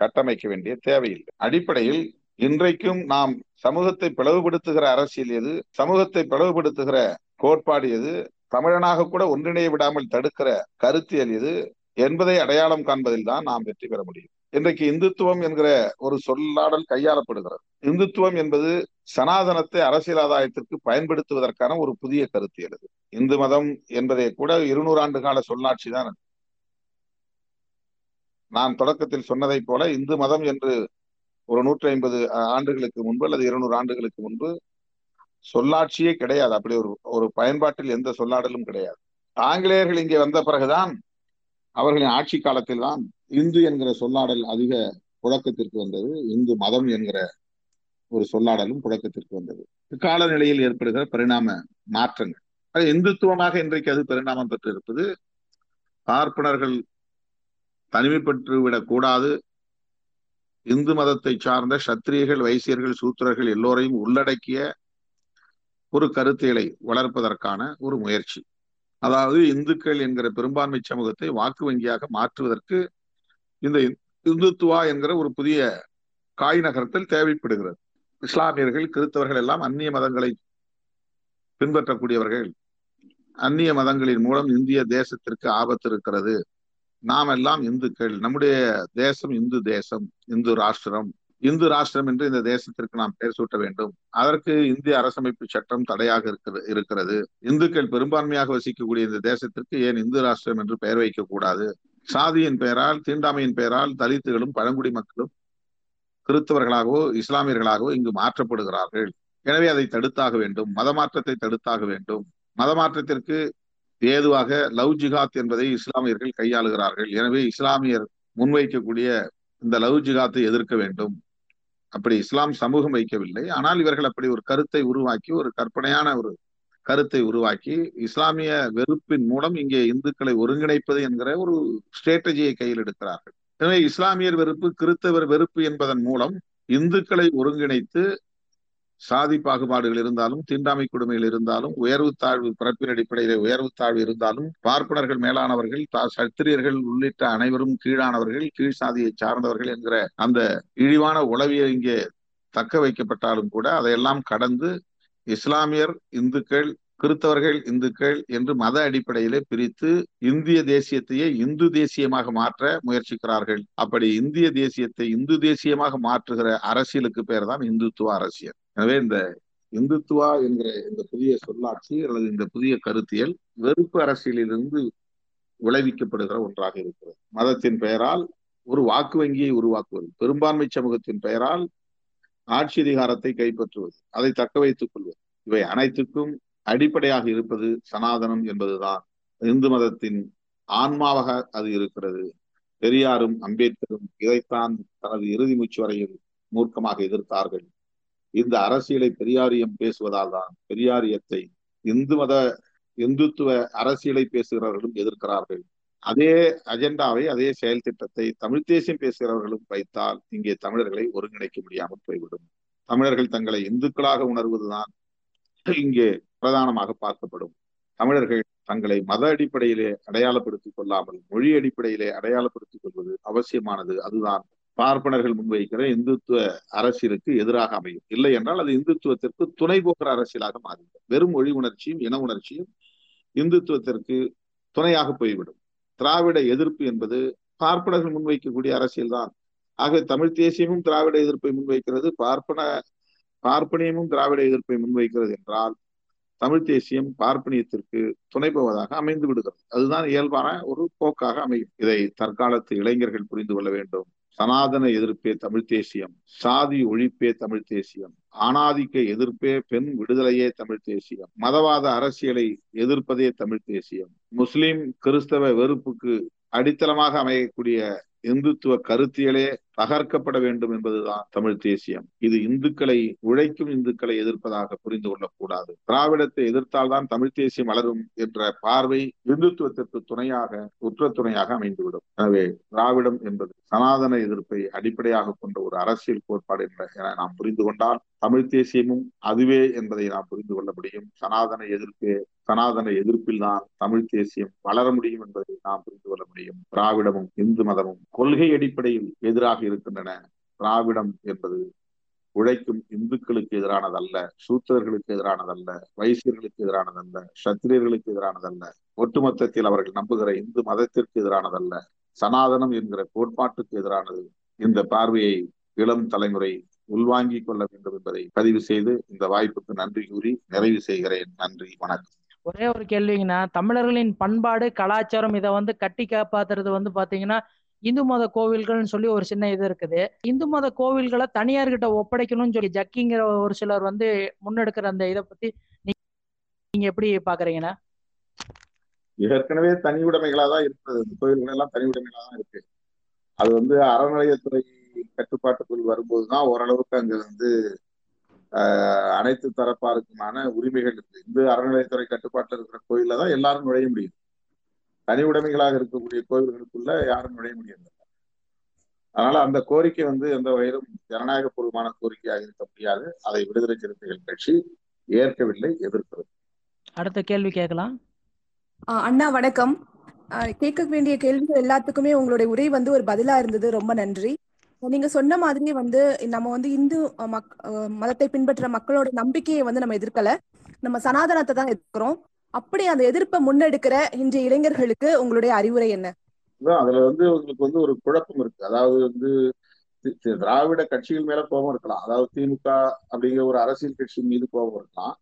[SPEAKER 2] கட்டமைக்க வேண்டிய தேவையில்லை. அடிப்படையில் இன்றைக்கும் நாம் சமூகத்தை பிளவுபடுத்துகிற அரசியல் எது சமூகத்தை பிளவுபடுத்துகிற கோட்பாடு எது தமிழனாக கூட ஒன்றிணைய விடாமல் தடுக்கிற கருத்தியல் எது என்பதை அடையாளம் காண்பதில் தான் நாம் வெற்றி பெற முடியும். இன்றைக்கு இந்துத்துவம் என்கிற ஒரு சொல்லாடல் கையாளப்படுகிறது. இந்துத்துவம் என்பது சனாதனத்தை அரசியல் ஆதாயத்திற்கு பயன்படுத்துவதற்கான ஒரு புதிய கருத்து எழுது இந்து மதம் என்பதை கூட இருநூறு ஆண்டு கால சொல்லாட்சி தான் நான் தொடக்கத்தில் சொன்னதை போல இந்து மதம் என்று ஒரு நூற்றி ஐம்பது ஆண்டுகளுக்கு முன்பு அல்லது இருநூறு ஆண்டுகளுக்கு முன்பு சொல்லாட்சியே கிடையாது. அப்படி ஒரு ஒரு பயன்பாட்டில் எந்த சொல்லாடலும் கிடையாது. ஆங்கிலேயர்கள் இங்கே வந்த பிறகுதான் அவர்களின் ஆட்சி காலத்தில் தான் இந்து என்கிற சொல்லாடல் அதிக புழக்கத்திற்கு வந்தது. இந்து மதம் என்கிற ஒரு சொல்லாடலும் புழக்கத்திற்கு வந்தது. கால நிலையில் ஏற்படுகிற பரிணாம மாற்றங்கள். அது இந்துத்துவமாக இன்றைக்கு அது பரிணாமம் பெற்று இருப்பது பார்ப்பனர்கள் தனிமைப்பட்டு விடக் கூடாது. இந்து மதத்தை சார்ந்த சத்திரியர்கள் வைசியர்கள் சூத்திரர்கள் எல்லோரையும் உள்ளடக்கிய ஒரு கருத்தியலை வளர்ப்பதற்கான ஒரு முயற்சி. அதாவது இந்துக்கள் என்கிற பெரும்பான்மை சமூகத்தை வாக்கு வங்கியாக மாற்றுவதற்கு இந்த இந்துத்துவா என்கிற ஒரு புதிய காய் நகரத்தில் தேவைப்படுகிறது. இஸ்லாமியர்கள் கிறிஸ்தவர்கள் எல்லாம் அந்நிய மதங்களை பின்பற்றக்கூடியவர்கள். அந்நிய மதங்களின் மூலம் இந்திய தேசத்திற்கு ஆபத்து இருக்கிறது. நாம் எல்லாம் இந்துக்கள். நம்முடைய தேசம் இந்து தேசம் இந்து ராஷ்டிரம். இந்து ராஷ்டிரம் என்று இந்த தேசத்திற்கு நாம் பெயர் சூட்ட வேண்டும். அதற்கு இந்திய அரசமைப்பு சட்டம் தடையாக இருக்கிறது இருக்கிறது. இந்துக்கள் பெரும்பான்மையாக வசிக்கக்கூடிய இந்த தேசத்திற்கு ஏன் இந்து ராஷ்டிரம் என்று பெயர் வைக்கக்கூடாது சாதியின் பெயரால் தீண்டாமையின் பெயரால் தலித்துகளும் பழங்குடி மக்களும் கிறிஸ்தவர்களாகவோ இஸ்லாமியர்களாகவோ இங்கு மாற்றப்படுகிறார்கள். எனவே அதை தடுத்தாக வேண்டும். மத மாற்றத்தை தடுத்தாக வேண்டும். மத மாற்றத்திற்கு ஏதுவாக லவ் ஜிகாத் என்பதை இஸ்லாமியர்கள் கையாளுகிறார்கள். எனவே இஸ்லாமியர் முன்வைக்கக்கூடிய இந்த லவ் ஜிகாத்தை எதிர்க்க வேண்டும். அப்படி இஸ்லாம் சமூகம் வைக்கவில்லை. ஆனால் இவர்கள் அப்படி ஒரு கருத்தை உருவாக்கி ஒரு கற்பனையான ஒரு கருத்தை உருவாக்கி இஸ்லாமிய வெறுப்பின் மூலம் இங்கே இந்துக்களை ஒருங்கிணைப்பது என்கிற ஒரு ஸ்ட்ராட்டஜியை கையில் எடுக்கிறார்கள். எனவே இஸ்லாமியர் வெறுப்பு கிறிஸ்தவர் வெறுப்பு என்பதன் மூலம் இந்துக்களை ஒருங்கிணைத்து சாதி பாகுபாடுகள் இருந்தாலும் தீண்டாமை கொடுமைகள் இருந்தாலும் உயர்வு தாழ்வு பிறப்பின் அடிப்படையிலே உயர்வு தாழ்வு இருந்தாலும் பார்ப்பனர்கள் மேலானவர்கள் சத்திரியர்கள் உள்ளிட்ட அனைவரும் கீழானவர்கள் கீழ் சாதியை சார்ந்தவர்கள் என்கிற அந்த இழிவான உளவியை இங்கே தக்க வைக்கப்பட்டாலும் கூட அதையெல்லாம் கடந்து இஸ்லாமியர் இந்துக்கள் கிறித்தவர்கள் இந்துக்கள் என்று மத அடிப்படையிலே பிரித்து இந்திய தேசியத்தையே இந்து தேசியமாக மாற்ற முயற்சிக்கிறார்கள். அப்படி இந்திய தேசியத்தை இந்து தேசியமாக மாற்றுகிற அரசியலுக்கு பேர் தான் இந்துத்துவ அரசியல். எனவே இந்த இந்துத்துவா என்கிற இந்த புதிய சொல்லாட்சி அல்லது இந்த புதிய கருத்தியல் வெறுப்பு அரசியலிலிருந்து விளைவிக்கப்படுகிற ஒன்றாக இருக்கிறது. மதத்தின் பெயரால் ஒரு வாக்கு வங்கியை உருவாக்குவது பெரும்பான்மை சமூகத்தின் பெயரால் ஆட்சி அதிகாரத்தை கைப்பற்றுவது அதை தக்க வைத்துக் கொள்வது. இவை அனைத்துக்கும் அடிப்படையாக இருப்பது சனாதனம் என்பதுதான். இந்து மதத்தின் ஆன்மாவாக அது இருக்கிறது. பெரியாரும் அம்பேத்கரும் இதைத்தான் தனது இறுதி மூச்சு வரையில் மூர்க்கமாக எதிர்த்தார்கள். இந்த அரசியலை பெரியாரியம் பேசுவதால் தான் பெரியாரியத்தை இந்து மத இந்துத்துவ அரசியலை பேசுகிறவர்களும் எதிர்க்கிறார்கள். அதே அஜெண்டாவை அதே செயல் திட்டத்தை தமிழ் தேசியம் பேசுகிறவர்களும் வைத்தால் இங்கே தமிழர்களை ஒருங்கிணைக்க முடியாமல் போய்விடும். தமிழர்கள் தங்களை இந்துக்களாக உணர்வதுதான் இங்கே பிரதானமாக பார்க்கப்படும். தமிழர்கள் தங்களை மத அடிப்படையிலே அடையாளப்படுத்திக் கொள்ளாமல் மொழி அடிப்படையிலே அடையாளப்படுத்திக் கொள்வது அவசியமானது. அதுதான் பார்ப்பனர்கள் முன்வைக்கிற இந்துத்துவ அரசியலுக்கு எதிராக அமையும். இல்லை என்றால் அது இந்துத்துவத்திற்கு துணை போகிற அரசியலாக மாறிவிடும். வெறும் மொழி உணர்ச்சியும் இன உணர்ச்சியும் இந்துத்துவத்திற்கு துணையாக போய்விடும். திராவிட எதிர்ப்பு என்பது பார்ப்பனர்கள் முன்வைக்கக்கூடிய அரசியல் தான் ஆக தமிழ் தேசியமும் திராவிட எதிர்ப்பை முன்வைக்கிறது. பார்ப்பன பார்ப்பனியமும் திராவிட எதிர்ப்பை முன்வைக்கிறது என்றால் தமிழ் தேசியம் பார்ப்பனியத்திற்கு துணை போவதாக அமைந்து விடுகிறது அதுதான் இயல்பான ஒரு போக்காக அமையும். இதை தற்காலத்து இளைஞர்கள் புரிந்து கொள்ள வேண்டும். சனாதன எதிர்ப்பே தமிழ் தேசியம் சாதி ஒழிப்பே தமிழ் தேசியம் ஆணாதிக்க எதிர்ப்பே பெண் விடுதலையே தமிழ் தேசியம் மதவாத அரசியலை எதிர்ப்பதே தமிழ் தேசியம். முஸ்லிம் கிறிஸ்தவ வெறுப்புக்கு அடித்தளமாக அமையக்கூடிய இந்துத்துவ கருத்தியலே தகர்க்கப்பட வேண்டும் என்பதுதான் தமிழ் தேசியம். இது இந்துக்களை உழைக்கும் இந்துக்களை எதிர்ப்பதாக புரிந்து கொள்ளக்கூடாது. திராவிடத்தை எதிர்த்தால்தான் தமிழ் தேசியம் வளரும் என்ற பார்வை இந்துத்துவத்திற்கு துணையாக உற்ற துணையாக அமைந்துவிடும். எனவே திராவிடம் என்பது சனாதன எதிர்ப்பை அடிப்படையாக கொண்ட ஒரு அரசியல் கோட்பாடு என நாம் புரிந்து கொண்டால் தமிழ் தேசியமும் அதுவே என்பதை நாம் புரிந்து கொள்ள முடியும். சனாதன எதிர்ப்பே சனாதன எதிர்ப்பில் தான் தமிழ் தேசியம் வளர முடியும் என்பதை நாம் புரிந்து கொள்ள முடியும். திராவிடமும் இந்து மதமும் கொள்கை அடிப்படையில் எதிராக இருக்கின்றன. திராவிடம் என்பது உழைக்கும் இந்துக்களுக்கு எதிரானதல்ல சூத்திரர்களுக்கு எதிரானதல்ல வைசியர்களுக்கு எதிரானதல்ல சத்திரியர்களுக்கு எதிரானதல்ல ஒட்டுமொத்தத்தில் அவர்கள் நம்புகிற இந்து மதத்திற்கு எதிரானதல்ல. சனாதனம் என்கிற கோட்பாட்டுக்கு எதிரானது. இந்த பார்வையை இளம் தலைமுறை உள்வாங்கிக் கொள்ள வேண்டும் என்பதை பதிவு செய்து இந்த வாய்ப்புக்கு நன்றி கூறி நிறைவு செய்கிறேன். நன்றி வணக்கம்.
[SPEAKER 3] ஒரே ஒரு கேள்விங்கண்ணா. தமிழர்களின் பண்பாடு கலாச்சாரம் இதை வந்து கட்டி காப்பாத்துறது வந்து பாத்தீங்கன்னா இந்து மத கோவில்கள்னு சொல்லி ஒரு சின்ன இது இருக்குது. இந்து மத கோவில்களை தனியார்கிட்ட ஒப்படைக்கணும்னு சொல்லி ஜக்கிங்கிற ஒரு சிலர் வந்து முன்னெடுக்கிற அந்த இதை பத்தி நீங்க எப்படி பாக்குறீங்கண்ணா?
[SPEAKER 2] ஏற்கனவே தனி உடைமைகளா தான் இருக்குது கோயில்கள் எல்லாம் தனி உடைமைகளா தான் இருக்கு. அது வந்து அறநிலையத்துறை கட்டுப்பாட்டுக்குள் வரும்போதுதான் ஓரளவுக்கு அங்க வந்து அனைத்து தரப்பாருக்குமான உரிமைகள் இருக்கு. இந்த அறநிலையத்துறை கட்டுப்பாட்டில் இருக்கிற கோயில்ல தான் எல்லாரும் நுழைய முடியும். தனி உடைமைகளாக இருக்கக்கூடிய கோயில்களுக்குள்ள யாரும் நுழைய முடியாது. அதனால அந்த கோரிக்கை வந்து எந்த வகையிலும் ஜனநாயக பூர்வமான கோரிக்கையாக இருக்க முடியாது. அதை விடுதலை சிறுத்தைகள் கட்சி ஏற்கவில்லை எதிர்க்கிறது
[SPEAKER 3] அடுத்த கேள்வி கேட்கலாம்.
[SPEAKER 4] அண்ணா வணக்கம். கேட்க வேண்டிய கேள்விகள் எல்லாத்துக்குமே உங்களுடைய உரை வந்து ஒரு பதிலா இருந்தது. ரொம்ப நன்றி. நீங்க சொன்ன மாதிரி வந்து நம்ம வந்து இந்து மக் மதத்தை பின்பற்ற மக்களோட நம்பிக்கையை வந்து நம்ம எதிர்க்கல. நம்ம சனாதனத்தை தான் எதிர்க்கிறோம். அப்படி அந்த எதிர்ப்பை முன்னெடுக்கிற இன்றைய இளைஞர்களுக்கு உங்களுடைய அறிவுரை என்ன?
[SPEAKER 2] அதுல வந்து உங்களுக்கு வந்து ஒரு குழப்பம் இருக்கு. அதாவது வந்து திராவிட கட்சிகள் மேல கோபம் இருக்கலாம். அதாவது திமுக அப்படிங்கிற ஒரு அரசியல் கட்சியின் மீது கோபம் இருக்கலாம்.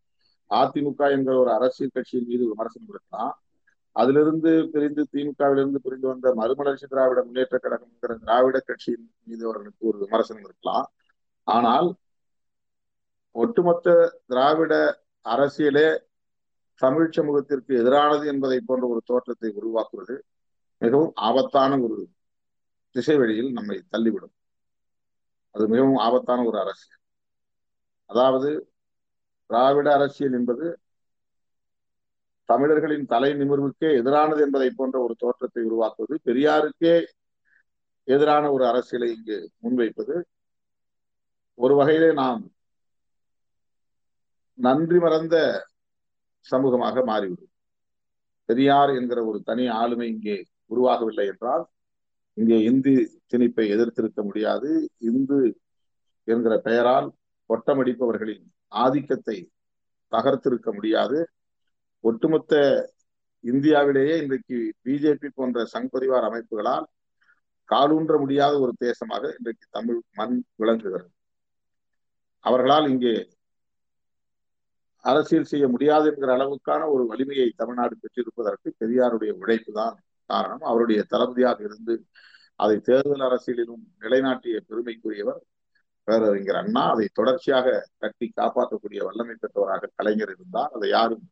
[SPEAKER 2] அதிமுக என்கிற ஒரு அரசியல் கட்சியின் மீது விமர்சனம் இருக்கலாம். அதிலிருந்து பிரிந்து திமுகவிலிருந்து பிரிந்து வந்த மறுமலர்ச்சி திராவிட முன்னேற்ற கழகம்ங்கிற திராவிட கட்சியின் மீது அவர்களுக்கு ஒரு விமர்சனம் இருக்கலாம். ஆனால் ஒட்டுமொத்த திராவிட அரசியலே தமிழ் சமூகத்திற்கு எதிரானது என்பதை போன்ற ஒரு தோற்றத்தை உருவாக்குவது மிகவும் ஆபத்தான ஒரு திசை வழியில் நம்மை தள்ளிவிடும். அது மிகவும் ஆபத்தான ஒரு அரசியல். அதாவது திராவிட அரசியல் என்பது தமிழர்களின் தலை நிமிர்வுக்கே எதிரானது என்பதை போன்ற ஒரு தோற்றத்தை உருவாக்குவது பெரியாருக்கே எதிரான ஒரு அரசியலை இங்கு முன்வைப்பது. ஒரு வகையிலே நாம் நன்றி மறந்த சமூகமாக மாறிவிடும். பெரியார் என்கிற ஒரு தனி ஆளுமை இங்கே உருவாகவில்லை என்றால் இங்கே இந்தி திணிப்பை எதிர்த்திருக்க முடியாது. இந்து என்கிற பெயரால் கொட்டமடிப்பவர்களின் ஆதிக்கத்தை தகர்த்திருக்க முடியாது. ஒட்டுமொத்த இந்தியாவிலேயே இன்றைக்கு பிஜேபி போன்ற சங் பரிவார் அமைப்புகளால் காலூன்ற முடியாத ஒரு தேசமாக இன்றைக்கு தமிழ் மண் விளங்குகிறது. அவர்களால் இங்கே அரசியல் செய்ய முடியாது என்கிற அளவுக்கான ஒரு வலிமையை தமிழ்நாடு பெற்றிருப்பதற்கு பெரியாருடைய உழைப்பு தான் காரணம். அவருடைய தளபதியாக இருந்து அதை தேர்தல் அரசியலிலும் நிலைநாட்டிய பெருமைக்குரியவர் பேரறிஞர் அண்ணா. அதை தொடர்ச்சியாக கட்டி காப்பாற்றக்கூடிய வல்லமை பெற்றவராக கலைஞர் இருந்தார். அதை யாரும்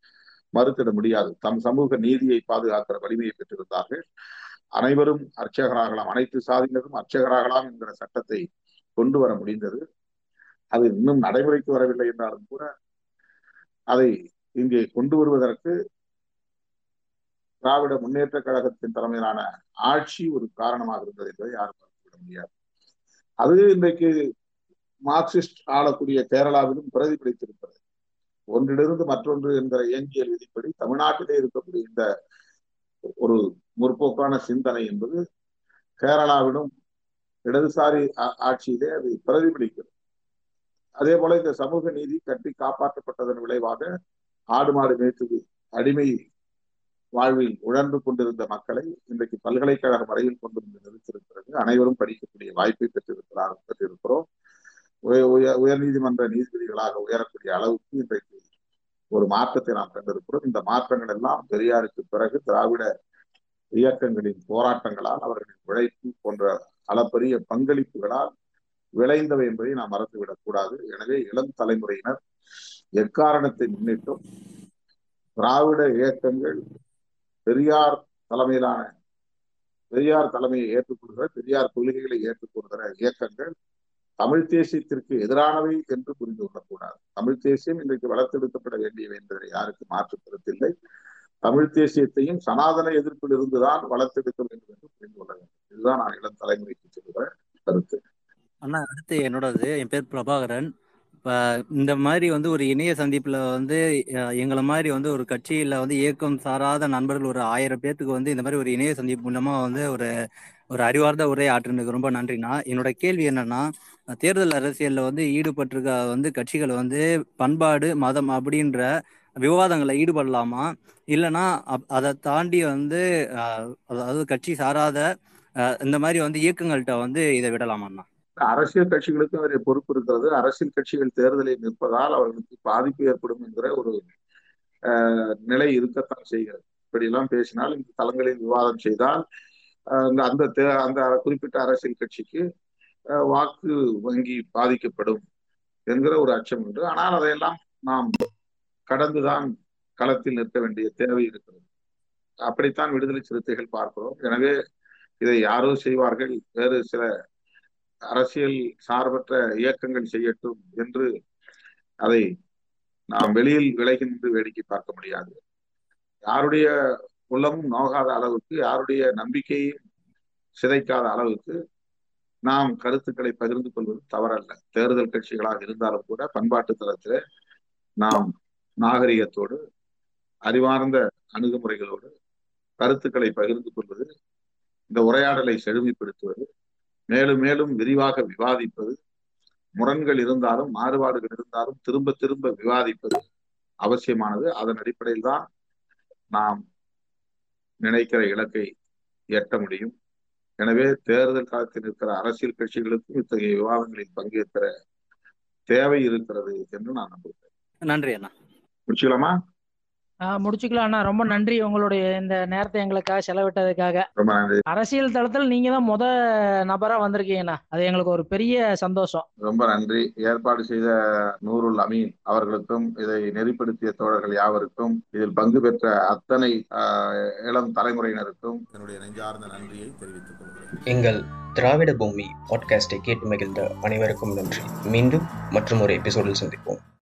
[SPEAKER 2] மறுத்திட முடியாது. தம் சமூக நீதியை பாதுகாக்கிற வலிமையை பெற்றிருந்தார்கள். அனைவரும் அர்ச்சகராகலாம் அனைத்து சாதியினரும் அர்ச்சகராகலாம் என்கிற சட்டத்தை கொண்டு வர முடிந்தது. அது இன்னும் நடைமுறைக்கு வரவில்லை என்றாலும் கூட அதை இங்கே கொண்டு வருவதற்கு திராவிட முன்னேற்ற கழகத்தின் தலைமையிலான ஆட்சி ஒரு காரணமாக இருந்தது என்பதை யாரும் மறுத்துவிட முடியாது. அது இன்றைக்கு மார்க்சிஸ்ட் ஆளக்கூடிய கேரளாவிலும் பிரதிபலித்திருக்கிறது. ஒன்றிலிருந்து மற்றொன்று என்கிற இயங்கியல் விதிப்படி தமிழ்நாட்டிலே இருக்கக்கூடிய இந்த ஒரு முற்போக்கான சிந்தனை என்பது கேரளாவிலும் இடதுசாரி ஆட்சியிலே அது பிரதிபலிக்கிறது. அதே போல இந்த சமூக நீதி கட்டி காப்பாற்றப்பட்டதன் விளைவாக ஆடு மாடு மேய்த்து அடிமை வாழ்வில் உழன்று கொண்டிருந்த மக்களை இன்றைக்கு பல்கலைக்கழக வரையில் கொண்டு வந்து நிறுத்திருக்கிறது அனைவரும் படிக்கக்கூடிய வாய்ப்பை பெற்றிருக்கிறார் பெற்றிருக்கிறோம். உயர் நீதிமன்ற நீதிபதிகளாக உயரக்கூடிய அளவுக்கு இன்றைக்கு ஒரு மாற்றத்தை நாம் கண்டிருக்கிறோம். இந்த மாற்றங்கள் எல்லாம் பெரியாருக்கு பிறகு திராவிட இயக்கங்களின் போராட்டங்களால் அவர்களின் உழைப்பு போன்ற அளப்பரிய பங்களிப்புகளால் விளைந்தவை என்பதை நாம் மறந்துவிடக் கூடாது. எனவே இளம் தலைமுறையினர் எக்காரணத்தை முன்னிட்டும் திராவிட இயக்கங்கள் பெரியார் தலைமையிலான பெரியார் தலைமையை ஏற்றுக்கொள்கிற பெரியார் கொள்கைகளை ஏற்றுக்கொள்கிற இயக்கங்கள் தமிழ் தேசியத்திற்கு எதிரானவை என்று புரிந்து கொள்ளக்கூடாது. தமிழ் தேசியம் இன்றைக்கு வளர்த்தெடுக்கப்பட வேண்டியவை என்பதை யாருக்கு மாற்று கருத்தில்லை தமிழ் தேசியத்தையும் சனாதன எதிர்ப்பில் இருந்துதான் வளர்த்தெடுக்க வேண்டும் என்று புரிந்து கொள்ள வேண்டும். இதுதான் நான் இளம் தலைமுறைக்கு சொல்லுகிற கருத்து.
[SPEAKER 5] அண்ணா அடுத்து என்னோடது என் பேர் பிரபாகரன். இப்போ இந்த மாதிரி வந்து ஒரு இணைய சந்திப்பில் வந்து எங்களை மாதிரி வந்து ஒரு கட்சியில் வந்து இயக்கம் சாராத நண்பர்கள் ஒரு ஆயிரம் பேர்த்துக்கு வந்து இந்த மாதிரி ஒரு இணைய சந்திப்பு மூலமாக வந்து ஒரு ஒரு அறிவார்ந்த உரை ஆற்றினதுக்கு ரொம்ப நன்றிண்ணா. என்னோட கேள்வி என்னன்னா தேர்தல் அரசியல்ல வந்து ஈடுபட்டிருக்க வந்து கட்சிகள் வந்து பண்பாடு மதம் அப்படின்ற விவாதங்களை ஈடுபடலாமா? இல்லைன்னா அதை தாண்டி வந்து அதாவது கட்சி சாராத இந்த மாதிரி வந்து இயக்கங்கள்கிட்ட வந்து இதை விடலாமாண்ணா
[SPEAKER 2] அரசியல் கட்சிகளுக்கு அவருடைய பொறுப்பு இருக்கிறது. அரசியல் கட்சிகள் தேர்தலில் நிற்பதால் அவர்களுக்கு பாதிப்பு ஏற்படும் என்கிற ஒரு நிலை இருக்கத்தான் செய்கிறது. இப்படியெல்லாம் பேசினால் இந்த தளங்களில் விவாதம் செய்தால் அந்த அந்த குறிப்பிட்ட அரசியல் கட்சிக்கு வாக்கு வங்கி பாதிக்கப்படும் என்கிற ஒரு அச்சம் உண்டு. ஆனால் அதையெல்லாம் நாம் கடந்துதான் களத்தில் நிற்க வேண்டிய தேவை இருக்கிறது. அப்படித்தான் விடுதலை சிறுத்தைகள் பார்க்கிறோம். எனவே இதை யாரோ செய்வார்கள்? வேறு சில அரசியல் சார்பற்ற இயக்கங்கள் செய்யட்டும் என்று அதை நாம் வெளியில் விலகி நின்று வேடிக்கை பார்க்க முடியாது. யாருடைய உள்ளமும் நோகாத அளவுக்கு யாருடைய நம்பிக்கையும் சிதைக்காத அளவுக்கு நாம் கருத்துக்களை பகிர்ந்து கொள்வது தவறல்ல. தேர்தல் கட்சிகளாக இருந்தாலும் கூட பண்பாட்டு தளத்தில் நாம் நாகரிகத்தோடு அறிவார்ந்த அணுகுமுறைகளோடு கருத்துக்களை பகிர்ந்து கொள்வது இந்த உரையாடலை செழுமைப்படுத்துவது மேலும் மேலும் விரிவாக விவாதிப்பது முரண்கள் இருந்தாலும் மாறுபாடுகள் இருந்தாலும் திரும்ப திரும்ப விவாதிப்பது அவசியமானது. அதன் அடிப்படையில் தான் நாம் நினைக்கிற இலக்கை எட்ட முடியும். எனவே தேர்தல் காலத்தில் இருக்கிற அரசியல் கட்சிகளுக்கும் இத்தகைய விவாதங்களில் பங்கேற்கிற தேவை இருக்கிறது என்று நான் நம்புகிறேன்.
[SPEAKER 5] நன்றி அண்ணா.
[SPEAKER 2] முடிச்சுக்கலாமா?
[SPEAKER 3] முடிச்சுக்கலாம் அண்ணா. ரொம்ப நன்றி உங்களுடைய இந்த நேரத்தை எங்களுக்காக செலவிட்டதுக்காக.
[SPEAKER 2] ரொம்ப நன்றி.
[SPEAKER 3] அரசியல் தளத்தில் நீங்க தான் முத நபரா வந்திருக்கீங்கண்ணா. அது எங்களுக்கு ஒரு பெரிய சந்தோஷம்.
[SPEAKER 2] ரொம்ப நன்றி. ஏற்பாடு செய்த நூருல் அமீன் அவர்களுக்கும் இதை நெறிப்படுத்திய தோழர்கள் யாவருக்கும் இதில் பங்கு பெற்ற அத்தனை ஆஹ், இளம் தலைமுறையினருக்கும் என்னுடைய நெஞ்சார்ந்த நன்றியை தெரிவித்துக் கொள்கிறேன்.
[SPEAKER 1] எங்கள் திராவிட பூமி பாட்காஸ்டை கேட்டு மகிழ்ந்த அனைவருக்கும் நன்றி. மீண்டும் மற்றும் ஒரு எபிசோடில் சந்திப்போம்.